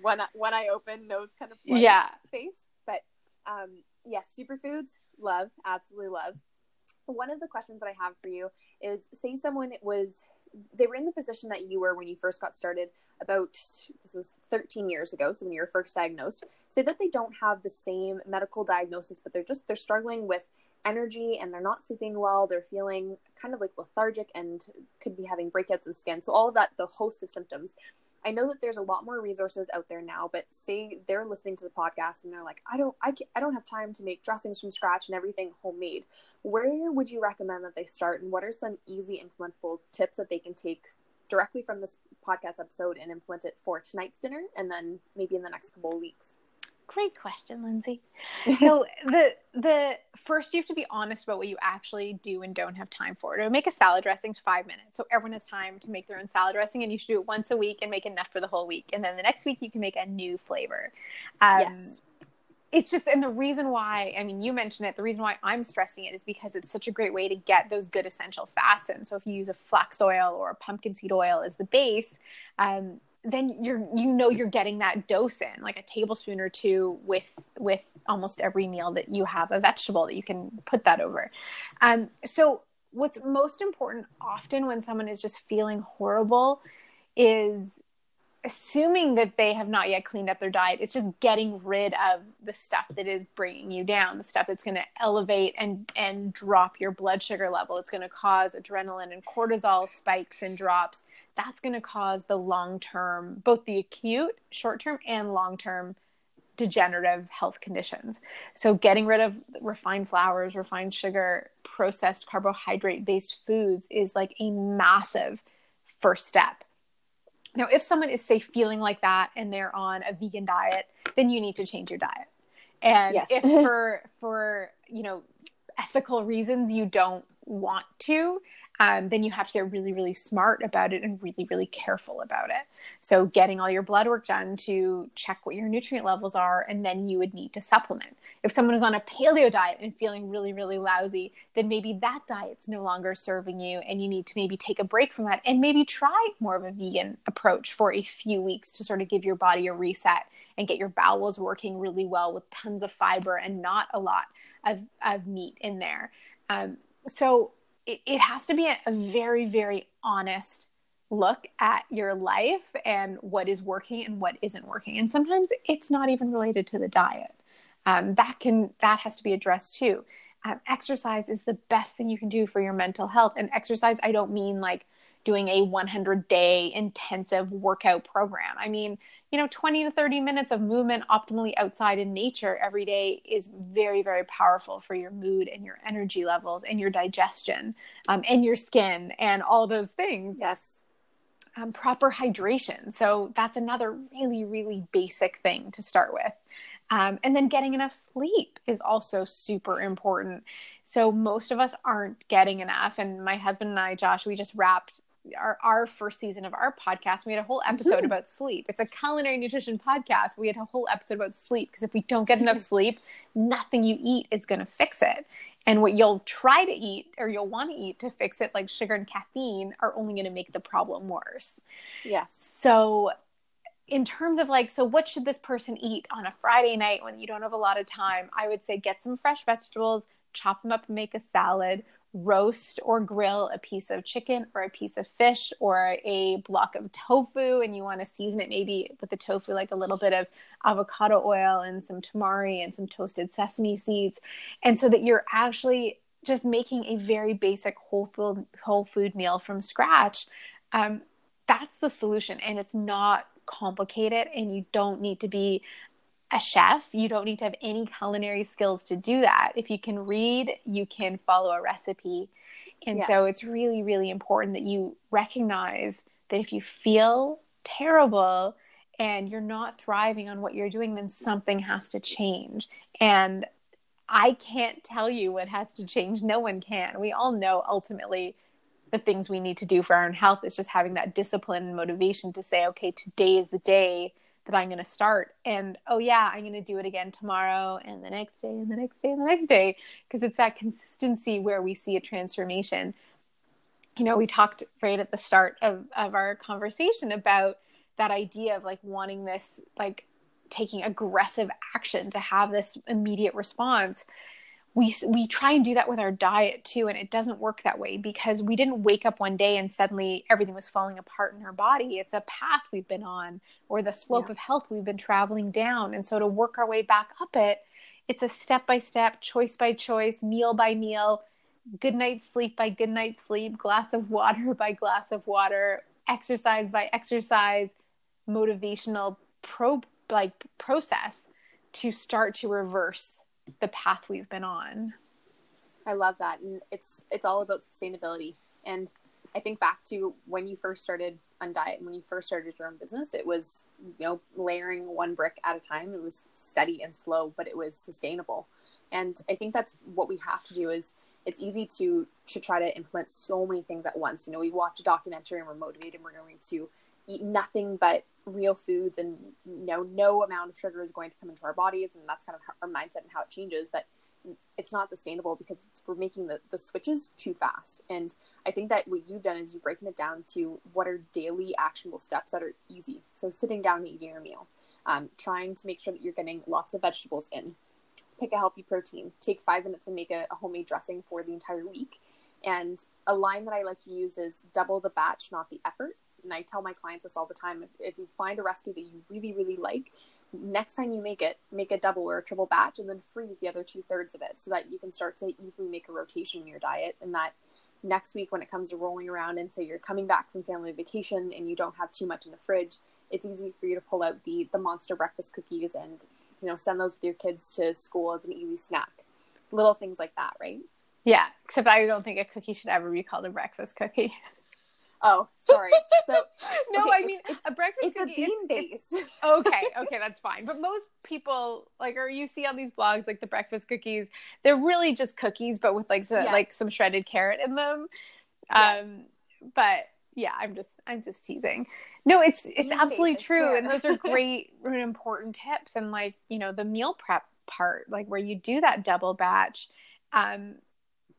when I, when I open nose kind of yeah face. But um, yes, superfoods love absolutely love. One of the questions that I have for you is: say someone was they were in the position that you were when you first got started about this is 13 years ago so when you were first diagnosed say that they don't have the same medical diagnosis but they're just they're struggling with energy and they're not sleeping well they're feeling kind of like lethargic and could be having breakouts in skin so all of that the host of symptoms I know that there's a lot more resources out there now, but say they're listening to the podcast and they're like, I don't, I, I don't have time to make dressings from scratch and everything homemade. Where would you recommend that they start, and what are some easy implementable tips that they can take directly from this podcast episode and implement it for tonight's dinner, and then maybe in the next couple of weeks? Great question, Lindsay. so the the first you have to be honest about what you actually do and don't have time for. To make a salad dressing five minutes, so everyone has time to make their own salad dressing, and you should do it once a week and make enough for the whole week. And then the next week you can make a new flavor. Um, yes. It's just, and the reason why, I mean, you mentioned it, the reason why I'm stressing it is because it's such a great way to get those good essential fats in. So if you use a flax oil or a pumpkin seed oil as the base, um, then you're you know you're getting that dose in like a tablespoon or two with with almost every meal that you have a vegetable that you can put that over. Um, so what's most important often when someone is just feeling horrible is assuming that they have not yet cleaned up their diet it's just getting rid of the stuff that is bringing you down the stuff that's going to elevate and and drop your blood sugar level. It's going to cause adrenaline and cortisol spikes and drops. That's going to cause the long term both the acute short term and long term degenerative health conditions. So getting rid of refined flours refined sugar processed carbohydrate based foods is like a massive first step now, if someone is, say, feeling like that and they're on a vegan diet, then you need to change your diet. And yes. if for for you know ethical reasons you don't want to, um, then you have to get really, really smart about it and really, really careful about it. So, getting all your blood work done to check what your nutrient levels are, and then you would need to supplement. If someone is on a paleo diet and feeling really, really lousy, then maybe that diet's no longer serving you, and you need to maybe take a break from that and maybe try more of a vegan approach for a few weeks to sort of give your body a reset and get your bowels working really well with tons of fiber and not a lot of, of meat in there. Um, so, it, it has to be a, a very, very honest look at your life and what is working and what isn't working. And sometimes it's not even related to the diet. Um, that can that has to be addressed too. Um, exercise is the best thing you can do for your mental health. And exercise, I don't mean like doing a 100 day intensive workout program. I mean, you know, 20 to 30 minutes of movement optimally outside in nature every day is very, very powerful for your mood and your energy levels and your digestion um, and your skin and all those things. Yes. Um, proper hydration. So that's another really, really basic thing to start with. Um, and then getting enough sleep is also super important. So most of us aren't getting enough. And my husband and I, Josh, we just wrapped our, our first season of our podcast, we had a whole episode mm-hmm. about sleep. It's a culinary nutrition podcast. We had a whole episode about sleep because if we don't get enough sleep, nothing you eat is going to fix it. And what you'll try to eat or you'll want to eat to fix it, like sugar and caffeine, are only going to make the problem worse. Yes. So, in terms of like, so what should this person eat on a Friday night when you don't have a lot of time? I would say get some fresh vegetables, chop them up and make a salad roast or grill a piece of chicken or a piece of fish or a block of tofu and you want to season it maybe with the tofu like a little bit of avocado oil and some tamari and some toasted sesame seeds and so that you're actually just making a very basic whole food whole food meal from scratch um, that's the solution and it's not complicated and you don't need to be a chef. You don't need to have any culinary skills to do that. If you can read, you can follow a recipe. And yes. so it's really, really important that you recognize that if you feel terrible and you're not thriving on what you're doing, then something has to change. And I can't tell you what has to change. No one can. We all know ultimately the things we need to do for our own health is just having that discipline and motivation to say, okay, today is the day that I'm going to start. And oh, yeah, I'm going to do it again tomorrow and the next day and the next day and the next day. Because it's that consistency where we see a transformation. You know, we talked right at the start of, of our conversation about that idea of like wanting this, like taking aggressive action to have this immediate response we we try and do that with our diet too and it doesn't work that way because we didn't wake up one day and suddenly everything was falling apart in our body it's a path we've been on or the slope yeah. of health we've been traveling down and so to work our way back up it it's a step by step choice by choice meal by meal good night's sleep by good night's sleep glass of water by glass of water exercise by exercise motivational pro like process to start to reverse the path we've been on. I love that. And it's it's all about sustainability. And I think back to when you first started on diet and when you first started your own business, it was, you know, layering one brick at a time. It was steady and slow, but it was sustainable. And I think that's what we have to do is it's easy to to try to implement so many things at once. You know, we watch a documentary and we're motivated, and we're going to eat nothing but real foods and you know no amount of sugar is going to come into our bodies and that's kind of our mindset and how it changes but it's not sustainable because we're making the, the switches too fast. And i think that what you've done is you've broken it down to what are daily actionable steps that are easy. So sitting down and eating your meal um, trying to make sure that you're getting lots of vegetables in. Pick a healthy protein. Take five minutes and make a, a homemade dressing for the entire week. And a line that i like to use is double the batch not the effort and I tell my clients this all the time. If, if, you find a recipe that you really, really like, next time you make it, make a double or a triple batch and then freeze the other two thirds of it so that you can start to easily make a rotation in your diet. And that next week, when it comes to rolling around and say you're coming back from family vacation and you don't have too much in the fridge, it's easy for you to pull out the, the monster breakfast cookies and, you know, send those with your kids to school as an easy snack. Little things like that, right? Yeah, except I don't think a cookie should ever be called a breakfast cookie. Oh, sorry. So no, okay, I mean it's, a breakfast it's cookie. a bean base. okay, okay, that's fine. But most people like, or you see on these blogs like the breakfast cookies, they're really just cookies, but with like so, yes. like some shredded carrot in them. Yes. Um, but yeah, I'm just I'm just teasing. No, it's it's bean absolutely base, true, and those are great and important tips. And like you know the meal prep part, like where you do that double batch. Um,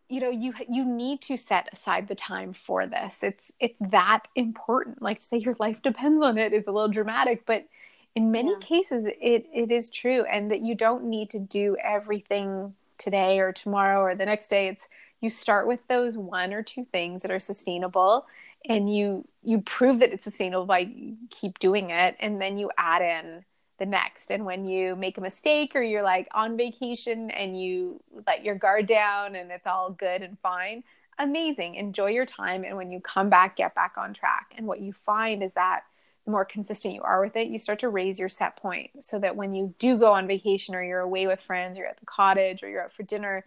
you know you you need to set aside the time for this. It's it's that important. Like to say your life depends on it is a little dramatic but in many yeah. cases it it is true and that you don't need to do everything today or tomorrow or the next day. It's you start with those one or two things that are sustainable and you you prove that it's sustainable by keep doing it and then you add in the next. And when you make a mistake or you're like on vacation and you let your guard down and it's all good and fine, amazing. Enjoy your time. And when you come back, get back on track. And what you find is that the more consistent you are with it, you start to raise your set point so that when you do go on vacation or you're away with friends, you're at the cottage or you're out for dinner,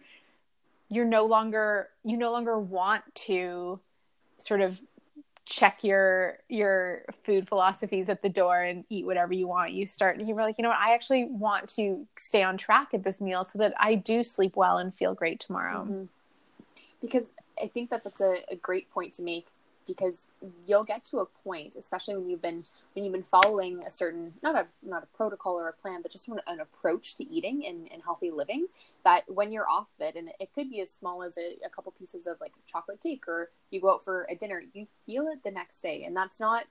you're no longer, you no longer want to sort of check your your food philosophies at the door and eat whatever you want. You start and you were like you know what? I actually want to stay on track at this meal so that i do sleep well and feel great tomorrow. Mm-hmm. because i think that that's a, a great point to make because you'll get to a point, especially when you've been when you've been following a certain not a not a protocol or a plan, but just an approach to eating and, and healthy living. That when you're off of it, and it could be as small as a, a couple pieces of like chocolate cake, or you go out for a dinner, you feel it the next day, and that's not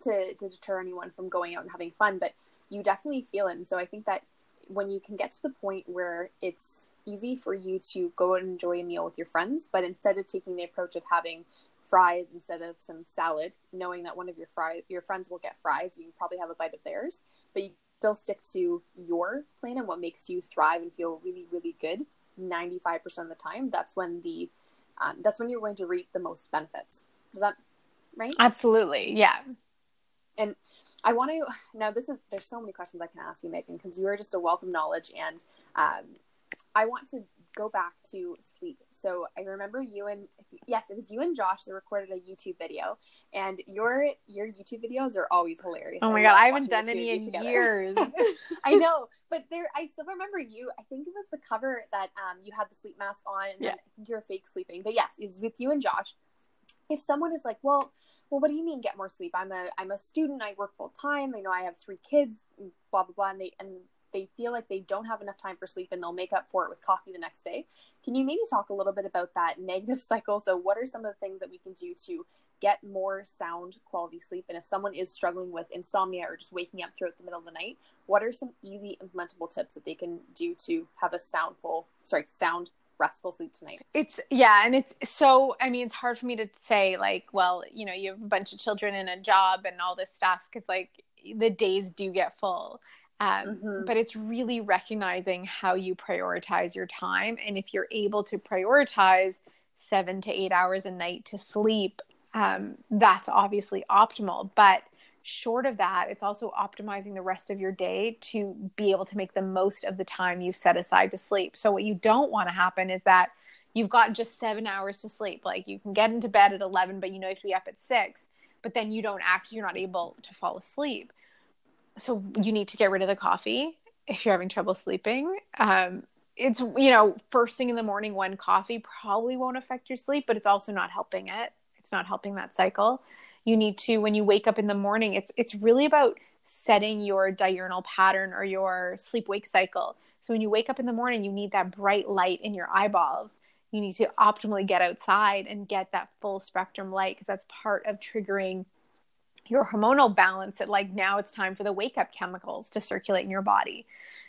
to to deter anyone from going out and having fun, but you definitely feel it. And so I think that when you can get to the point where it's easy for you to go and enjoy a meal with your friends, but instead of taking the approach of having fries instead of some salad, knowing that one of your fries, your friends will get fries, you probably have a bite of theirs, but you still stick to your plan and what makes you thrive and feel really, really good. 95% of the time, that's when the, um, that's when you're going to reap the most benefits. Is that right? Absolutely. Yeah. And I want to, now this is, there's so many questions I can ask you, Meghan, because you are just a wealth of knowledge and, um, I want to go back to sleep. So I remember you and yes, it was you and Josh that recorded a YouTube video, and your your YouTube videos are always hilarious. Oh my I god, I haven't done any in years. I know, but there, I still remember you. I think it was the cover that um you had the sleep mask on, and yeah. I think you were fake sleeping. But yes, it was with you and Josh. if someone is like, well, well, what do you mean get more sleep? I'm a I'm a student. I work full time. i know, I have three kids. Blah blah blah. And they and they feel like they don't have enough time for sleep and they'll make up for it with coffee the next day. Can you maybe talk a little bit about that negative cycle? So, what are some of the things that we can do to get more sound quality sleep? And if someone is struggling with insomnia or just waking up throughout the middle of the night, what are some easy implementable tips that they can do to have a soundful, sorry, sound restful sleep tonight. It's yeah, and it's so I mean it's hard for me to say like, well, you know, you have a bunch of children and a job and all this stuff cuz like the days do get full. Um, mm-hmm. But it's really recognizing how you prioritize your time. And if you're able to prioritize seven to eight hours a night to sleep, um, that's obviously optimal. But short of that, it's also optimizing the rest of your day to be able to make the most of the time you've set aside to sleep. So, what you don't want to happen is that you've got just seven hours to sleep. Like you can get into bed at 11, but you know you have to be up at six, but then you don't act, you're not able to fall asleep so you need to get rid of the coffee if you're having trouble sleeping. Um, it's you know first thing in the morning one coffee probably won't affect your sleep but it's also not helping it. It's not helping that cycle. You need to when you wake up in the morning it's it's really about setting your diurnal pattern or your sleep wake cycle. So when you wake up in the morning you need that bright light in your eyeballs. You need to optimally get outside and get that full spectrum light because that's part of triggering your hormonal balance it like now it's time for the wake up chemicals to circulate in your body.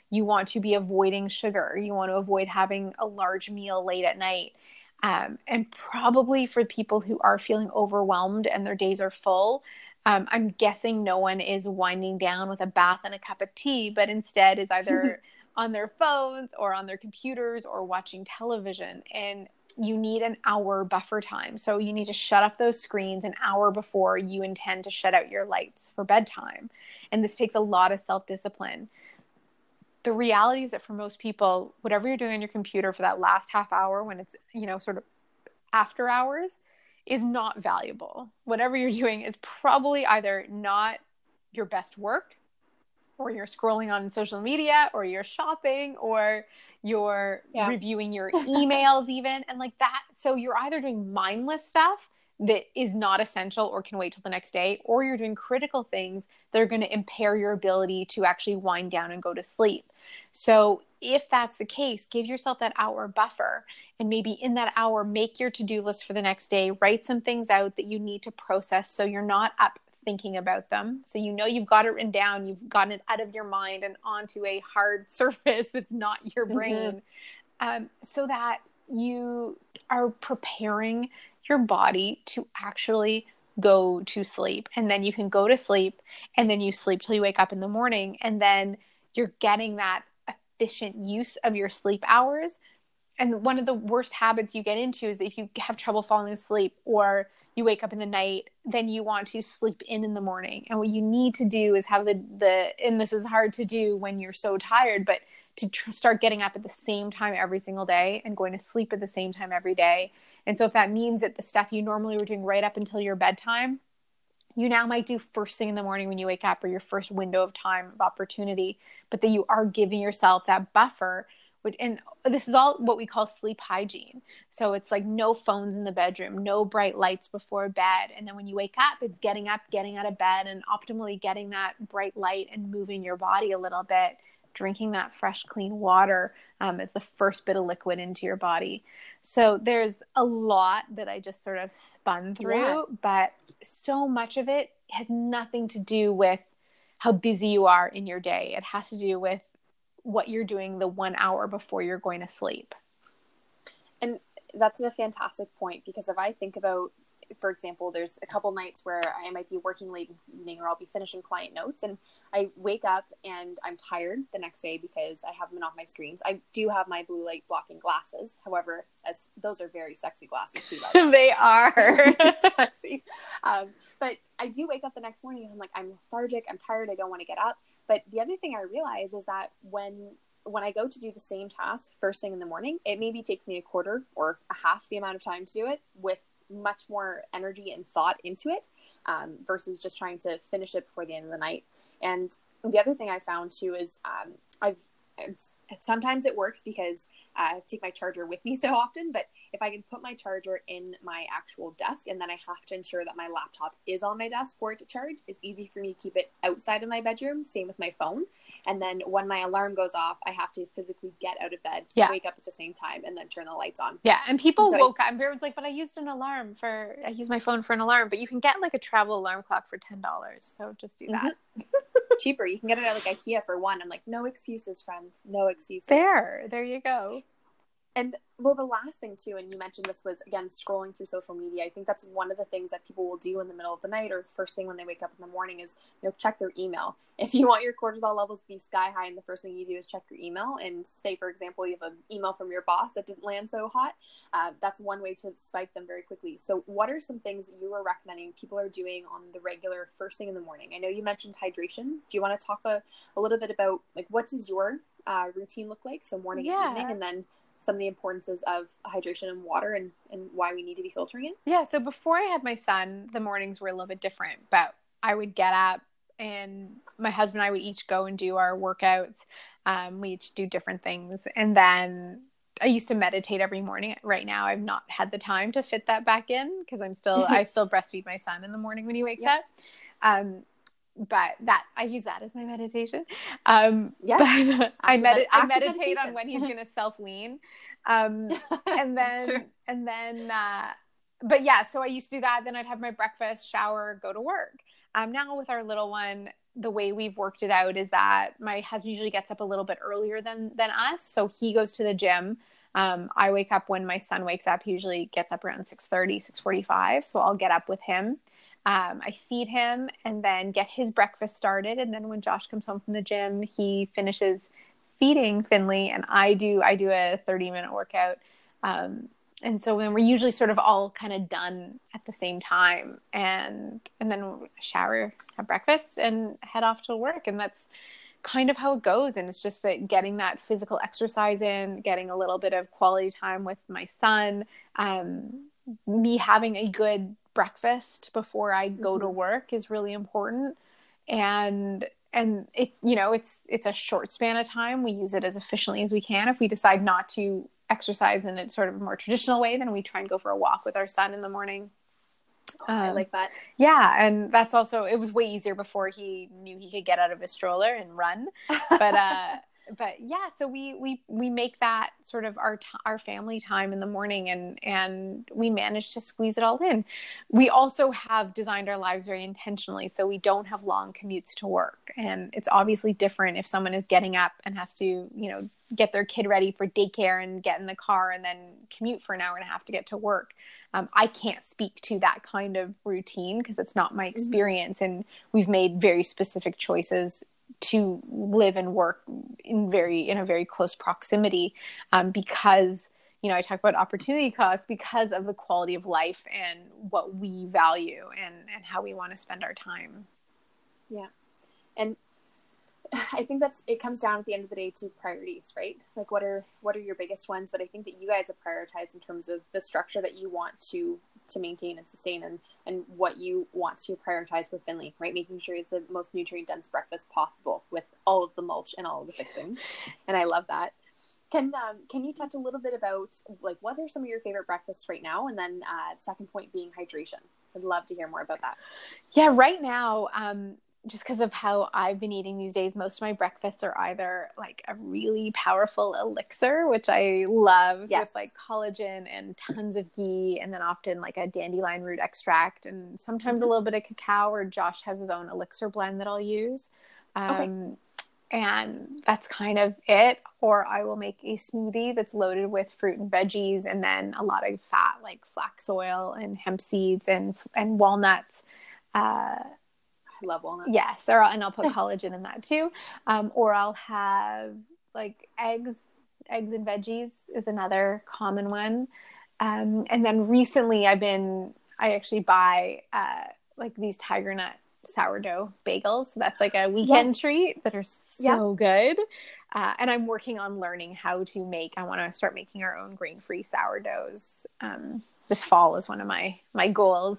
You want to be avoiding sugar. You want to avoid having a large meal late at night. Um, and probably for people who are feeling overwhelmed and their days are full um, i'm guessing no one is winding down with a bath and a cup of tea but instead is either on their phones or on their computers or watching television. And you need an hour buffer time. So you need to shut off those screens an hour before you intend to shut out your lights for bedtime. And this takes a lot of self discipline. The reality is that for most people, whatever you're doing on your computer for that last half hour when it's, you know, sort of after hours is not valuable. Whatever you're doing is probably either not your best work or you're scrolling on social media or you're shopping or you're yeah. reviewing your emails even and like that so you're either doing mindless stuff that is not essential or can wait till the next day or you're doing critical things that are going to impair your ability to actually wind down and go to sleep so if that's the case give yourself that hour buffer and maybe in that hour make your to-do list for the next day write some things out that you need to process so you're not up thinking about them. So you know you've got it written down, you've gotten it out of your mind and onto a hard surface that's not your mm-hmm. brain, mm-hmm. um, so that you are preparing your body to actually go to sleep. And then you can go to sleep and then you sleep till you wake up in the morning. And then you're getting that efficient use of your sleep hours. And one of the worst habits you get into is if you have trouble falling asleep or you wake up in the night, then you want to sleep in in the morning. And what you need to do is have the the and this is hard to do when you're so tired, but to tr- start getting up at the same time every single day and going to sleep at the same time every day. And so if that means that the stuff you normally were doing right up until your bedtime, you now might do first thing in the morning when you wake up or your first window of time of opportunity, but that you are giving yourself that buffer which and this is all what we call sleep hygiene. So it's like no phones in the bedroom no bright lights before bed. And then when you wake up it's getting up getting out of bed and optimally getting that bright light and moving your body a little bit. Drinking that fresh clean water um, as the first bit of liquid into your body. So there's a lot that i just sort of spun through yeah. but so much of it has nothing to do with how busy you are in your day. It has to do with what you're doing the one hour before you're going to sleep. And that's a fantastic point because if I think about, for example, there's a couple nights where I might be working late in the evening or I'll be finishing client notes and I wake up and I'm tired the next day because I haven't been off my screens. I do have my blue light blocking glasses. However, as those are very sexy glasses too. they are sexy. Um, but I do wake up the next morning and I'm like, I'm lethargic, I'm tired, I don't want to get up. But the other thing I realize is that when when I go to do the same task first thing in the morning, it maybe takes me a quarter or a half the amount of time to do it with much more energy and thought into it um, versus just trying to finish it before the end of the night. And the other thing I found too is um, I've sometimes it works because I take my charger with me so often. But if I can put my charger in my actual desk and then I have to ensure that my laptop is on my desk for it to charge, it's easy for me to keep it outside of my bedroom. Same with my phone. And then when my alarm goes off, I have to physically get out of bed, yeah. wake up at the same time, and then turn the lights on. Yeah, and people so woke I, up. And everyone's like, "But I used an alarm for I use my phone for an alarm." But you can get like a travel alarm clock for ten dollars. So just do that. Mm-hmm. Cheaper. You can get it at like IKEA for one. I'm like, no excuses, friends. No excuses. There, there you go. And well, the last thing too, and you mentioned this was again scrolling through social media. I think that's one of the things that people will do in the middle of the night or first thing when they wake up in the morning is you know check their email. If you want your cortisol levels to be sky high, and the first thing you do is check your email, and say for example you have an email from your boss that didn't land so hot, uh, that's one way to spike them very quickly. So, what are some things that you were recommending people are doing on the regular first thing in the morning? I know you mentioned hydration. Do you want to talk a, a little bit about like what does your uh, routine look like? So morning yeah. and evening, and then some of the importances of hydration and water and, and why we need to be filtering it? Yeah, so before I had my son, the mornings were a little bit different, but I would get up and my husband and I would each go and do our workouts. Um, we each do different things. And then I used to meditate every morning. Right now, I've not had the time to fit that back in because I'm still, I still breastfeed my son in the morning when he wakes yep. up. Um, but that I use that as my meditation. Um, yes, I, med- I meditate meditation. on when he's going to self wean, um, and then and then, uh, but yeah. So I used to do that. Then I'd have my breakfast, shower, go to work. Um, now with our little one, the way we've worked it out is that my husband usually gets up a little bit earlier than than us, so he goes to the gym. Um, I wake up when my son wakes up. He usually gets up around 6.30, 6.45. So I'll get up with him. Um, I feed him and then get his breakfast started. And then when Josh comes home from the gym, he finishes feeding Finley, and I do I do a 30 minute workout. Um, and so then we're usually sort of all kind of done at the same time, and and then shower, have breakfast, and head off to work. And that's kind of how it goes. And it's just that getting that physical exercise in, getting a little bit of quality time with my son, um, me having a good breakfast before I go mm-hmm. to work is really important. And and it's you know it's it's a short span of time. We use it as efficiently as we can. If we decide not to exercise in a sort of more traditional way then we try and go for a walk with our son in the morning. Oh, um, i like that. Yeah and that's also it was way easier before he knew he could get out of his stroller and run. But uh but yeah, so we we we make that sort of our t- our family time in the morning, and and we manage to squeeze it all in. We also have designed our lives very intentionally, so we don't have long commutes to work, and it's obviously different if someone is getting up and has to you know get their kid ready for daycare and get in the car and then commute for an hour and a half to get to work. Um, I can't speak to that kind of routine because it's not my mm-hmm. experience, mm-hmm. and we've made very specific choices to live and work in very in a very close proximity um, because you know i talk about opportunity costs because of the quality of life and what we value and and how we want to spend our time yeah and I think that's it comes down at the end of the day to priorities, right? Like what are what are your biggest ones? But I think that you guys have prioritized in terms of the structure that you want to to maintain and sustain and and what you want to prioritize with Finley, right? Making sure it's the most nutrient dense breakfast possible with all of the mulch and all of the fixings. And I love that. Can um, can you touch a little bit about like what are some of your favorite breakfasts right now? And then uh, second point being hydration. I'd love to hear more about that. Yeah, right now, um, just because of how I've been eating these days, most of my breakfasts are either like a really powerful elixir, which I love yes. with like collagen and tons of ghee, and then often like a dandelion root extract, and sometimes mm-hmm. a little bit of cacao. Or Josh has his own elixir blend that I'll use. Um, okay. And that's kind of it. Or I will make a smoothie that's loaded with fruit and veggies, and then a lot of fat like flax oil and hemp seeds and and walnuts. Uh, love walnuts. Yes, or and I'll put collagen in that too. Um, or I'll have like eggs, eggs and veggies is another common one. Um, and then recently, I've been I actually buy uh, like these tiger nut sourdough bagels. That's like a weekend yes. treat that are so good. Uh, and I'm working on learning how to make. I want to start making our own grain free sourdoughs. Um, this fall is one of my my goals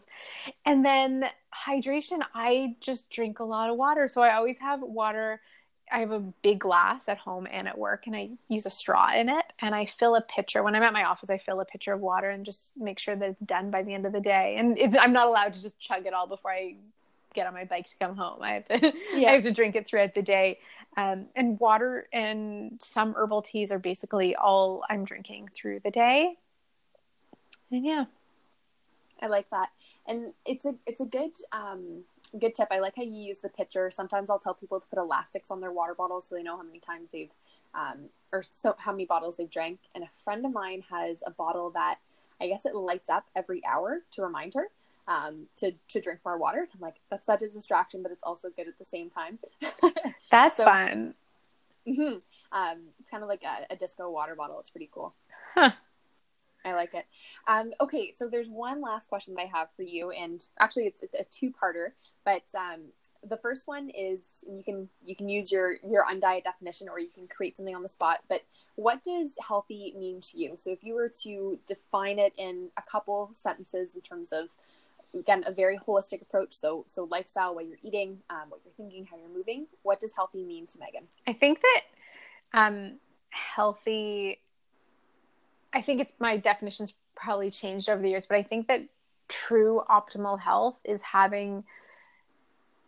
and then hydration i just drink a lot of water so i always have water I have a big glass at home and at work, and I use a straw in it. And I fill a pitcher when I'm at my office. I fill a pitcher of water and just make sure that it's done by the end of the day. And I'm not allowed to just chug it all before I get on my bike to come home. I have to yeah. I have to drink it throughout the day. Um, and water and some herbal teas are basically all I'm drinking through the day. And yeah, I like that, and it's a it's a good um, good tip. I like how you use the pitcher. Sometimes I'll tell people to put elastics on their water bottles so they know how many times they've um, or so how many bottles they've drank. And a friend of mine has a bottle that I guess it lights up every hour to remind her um, to to drink more water. I'm like, that's such a distraction, but it's also good at the same time. that's so, fun. Mm-hmm. Um, it's kind of like a, a, disco water bottle. It's pretty cool. Huh. I like it. Um, okay, so there's one last question that I have for you, and actually, it's, it's a two-parter. But um, the first one is you can you can use your your undiet definition, or you can create something on the spot. But what does healthy mean to you? So if you were to define it in a couple sentences in terms of again a very holistic approach so so lifestyle what you're eating um, what you're thinking how you're moving what does healthy mean to meghan i think that um, healthy i think it's my definition's probably changed over the years but i think that true optimal health is having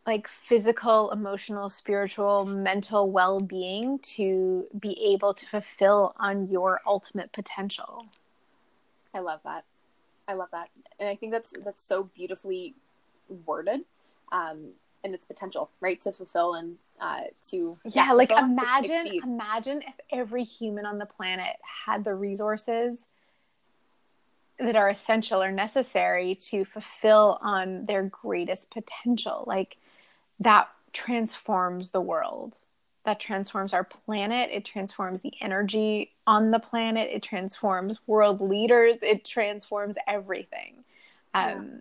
like physical emotional spiritual mental well-being to be able to fulfill on your ultimate potential. I love that. I love that, and I think that's that's so beautifully worded, um, and its potential, right, to fulfill and uh, to yeah, like imagine imagine if every human on the planet had the resources that are essential or necessary to fulfill on their greatest potential, like that transforms the world that transforms our planet. It transforms the energy on the planet. It transforms world leaders. It transforms everything. Um, yeah.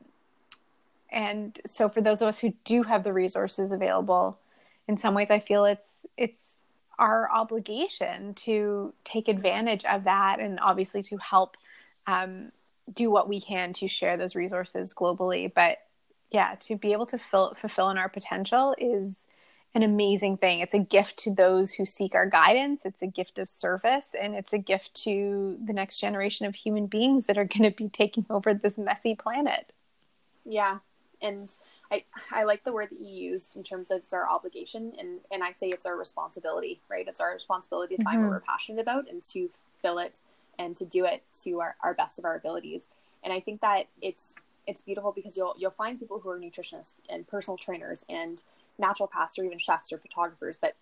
And so, for those of us who do have the resources available, in some ways, I feel it's it's our obligation to take advantage of that, and obviously to help um, do what we can to share those resources globally. But yeah, to be able to fill, fulfill in our potential is an amazing thing. It's a gift to those who seek our guidance. It's a gift of service, and it's a gift to the next generation of human beings that are going to be taking over this messy planet. Yeah, and I I like the word that you used in terms of it's our obligation, and and I say it's our responsibility, right? It's our responsibility to find mm-hmm. what we're passionate about and to fill it and to do it to our, our best of our abilities. And I think that it's it's beautiful because you'll you'll find people who are nutritionists and personal trainers and naturopaths or even chefs or photographers, but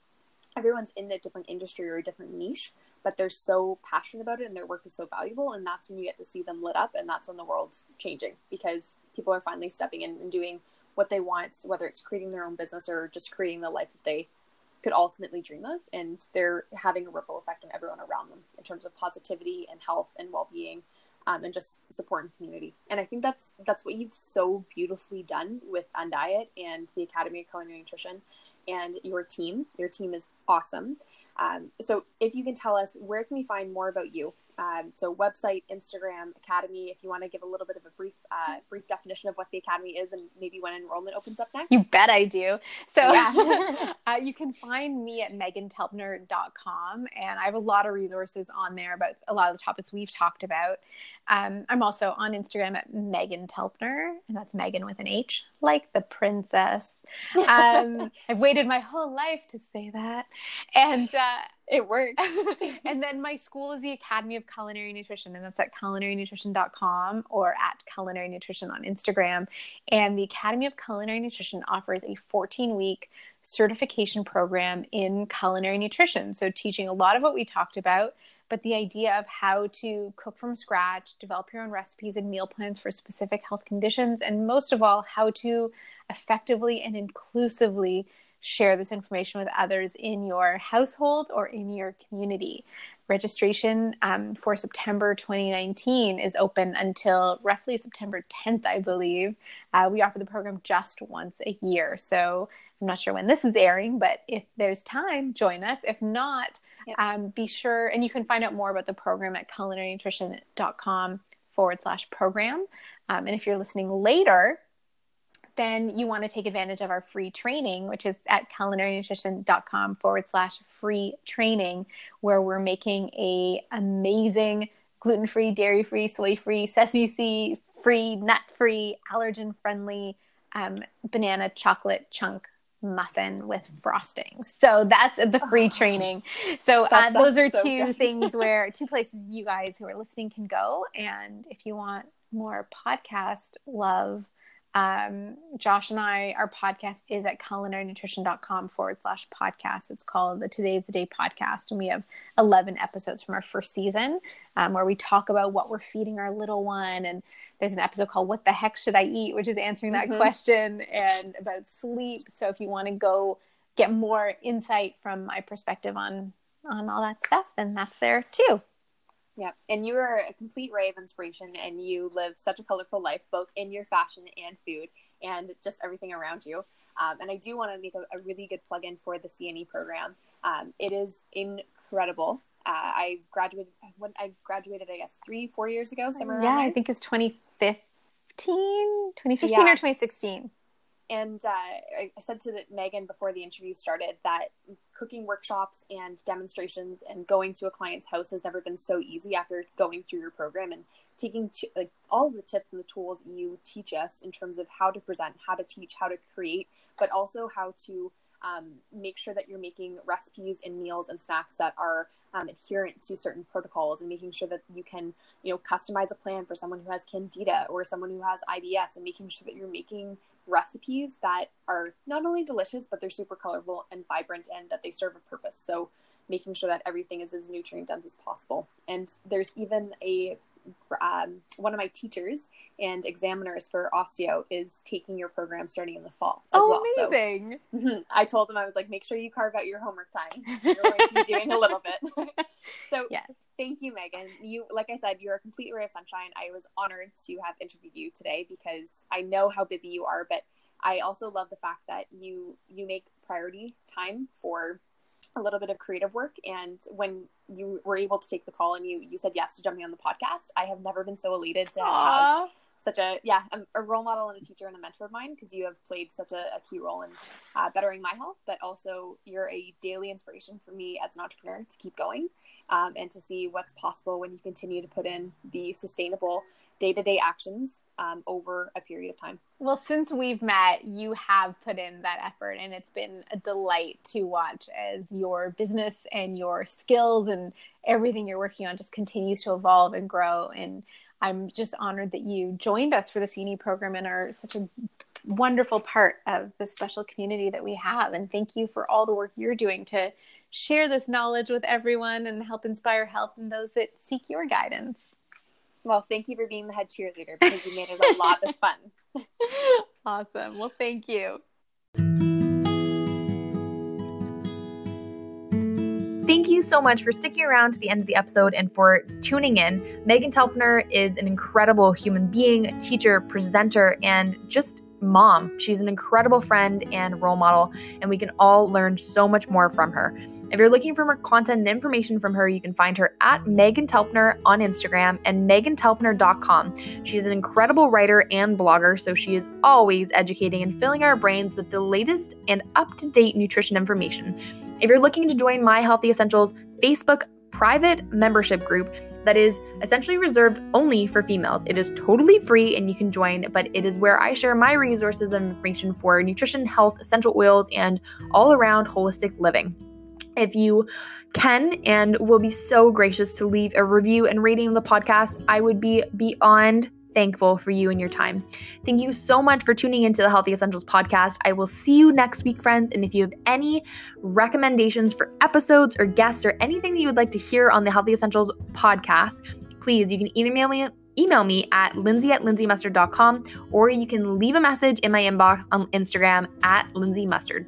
everyone's in a different industry or a different niche, but they're so passionate about it and their work is so valuable. And that's when you get to see them lit up. And that's when the world's changing because people are finally stepping in and doing what they want, whether it's creating their own business or just creating the life that they could ultimately dream of. And they're having a ripple effect on everyone around them in terms of positivity and health and well being um, and just support and community. And I think that's that's what you've so beautifully done with Undiet and the Academy of Culinary Nutrition and your team. Your team is awesome. Um, so if you can tell us where can we find more about you um, so website, Instagram, Academy. If you want to give a little bit of a brief, uh, brief definition of what the Academy is and maybe when enrollment opens up next. You bet I do. So yeah. uh, you can find me at meghantelpner.com and I have a lot of resources on there about a lot of the topics we've talked about. Um, I'm also on Instagram at Meghan Telpner and that's Meghan with an H, like the princess. Um, I've waited my whole life to say that. And, uh, it worked. and then my school is the Academy of Culinary Nutrition, and that's at culinarynutrition.com or at culinary nutrition on Instagram. And the Academy of Culinary Nutrition offers a 14 week certification program in culinary nutrition. So, teaching a lot of what we talked about, but the idea of how to cook from scratch, develop your own recipes and meal plans for specific health conditions, and most of all, how to effectively and inclusively share this information with others in your household or in your community. Registration um, for September 2019 is open until roughly September 10th, I believe. Uh, we offer the program just once a year. So I'm not sure when this is airing, but if there's time, join us. If not, yep. um, be sure, and you can find out more about the program at culinarynutrition.com forward slash program. Um, and if you're listening later, then you want to take advantage of our free training, which is at culinarynutrition.com forward slash free training, where we're making a amazing gluten free, dairy free, soy free, sesame seed free, nut free, allergen friendly um, banana chocolate chunk muffin with frosting. So that's the free oh, training. So uh, those are so two good. things where two places you guys who are listening can go. And if you want more podcast love, um, Josh and I, our podcast is at culinarynutrition.com forward slash podcast. It's called the Today's the Day podcast. And we have 11 episodes from our first season um, where we talk about what we're feeding our little one. And there's an episode called What the Heck Should I Eat, which is answering that mm-hmm. question and about sleep. So if you want to go get more insight from my perspective on on all that stuff, then that's there too. Yeah, and you are a complete ray of inspiration, and you live such a colorful life, both in your fashion and food, and just everything around you. Um, and I do want to make a, a, really good plug in for the CNE program. Um, it is incredible. Uh, I graduated when I graduated, I guess three, four years ago, somewhere. Yeah, I think it's 2015, 2015 yeah. or 2016 and uh, I said to Meghan before the interview started that cooking workshops and demonstrations and going to a client's house has never been so easy after going through your program and taking t- like all of the tips and the tools you teach us in terms of how to present, how to teach, how to create, but also how to um, make sure that you're making recipes and meals and snacks that are um, adherent to certain protocols and making sure that you can you know customize a plan for someone who has candida or someone who has ibs and making sure that you're making recipes that are not only delicious but they're super colorful and vibrant and that they serve a purpose. So making sure that everything is as nutrient dense as possible and there's even a um, one of my teachers and examiners for osteo is taking your program starting in the fall as oh, well. Amazing. So I told him I was like, make sure you carve out your homework time. You're going to be doing a little bit. so yes. thank you, Meghan. You, like I said, you're a complete ray of sunshine. I was honored to have interviewed you today because I know how busy you are, but I also love the fact that you you make priority time for a little bit of creative work and when you were able to take the call and you you said yes to jumping on the podcast i have never been so elated to Aww. have such a yeah a, a, role model and a teacher and a mentor of mine because you have played such a, a key role in uh, bettering my health but also you're a daily inspiration for me as an entrepreneur to keep going um, and to see what's possible when you continue to put in the sustainable day-to-day actions um, over a period of time well since we've met you have put in that effort and it's been a delight to watch as your business and your skills and everything you're working on just continues to evolve and grow and I'm just honored that you joined us for the CNE program and are such a wonderful part of the special community that we have. And thank you for all the work you're doing to share this knowledge with everyone and help inspire health and those that seek your guidance. Well, thank you for being the head cheerleader because you made it a lot of fun. awesome. Well, thank you. Thank you so much for sticking around to the end of the episode and for tuning in. Meghan Telpner is an incredible human being, teacher, presenter, and just mom. She's an incredible friend and role model, and we can all learn so much more from her. If you're looking for more content and information from her, you can find her at Meghan Telpner on Instagram and meghantelpner.com. She's an incredible writer and blogger, so she is always educating and filling our brains with the latest and up to date nutrition information. If you're looking to join My Healthy Essentials Facebook private membership group that is essentially reserved only for females. It is totally free and you can join, but it is where I share my resources and information for nutrition, health, essential oils, and all around holistic living. If you can and will be so gracious to leave a review and rating of the podcast, I would be beyond thankful for you and your time. Thank you so much for tuning into the Healthy Essentials podcast. I will see you next week, friends. And if you have any recommendations for episodes or guests or anything that you would like to hear on the Healthy Essentials podcast, please, you can either email me email me at lindsay at lindsaymustard.com or you can leave a message in my inbox on Instagram at lindsay mustard.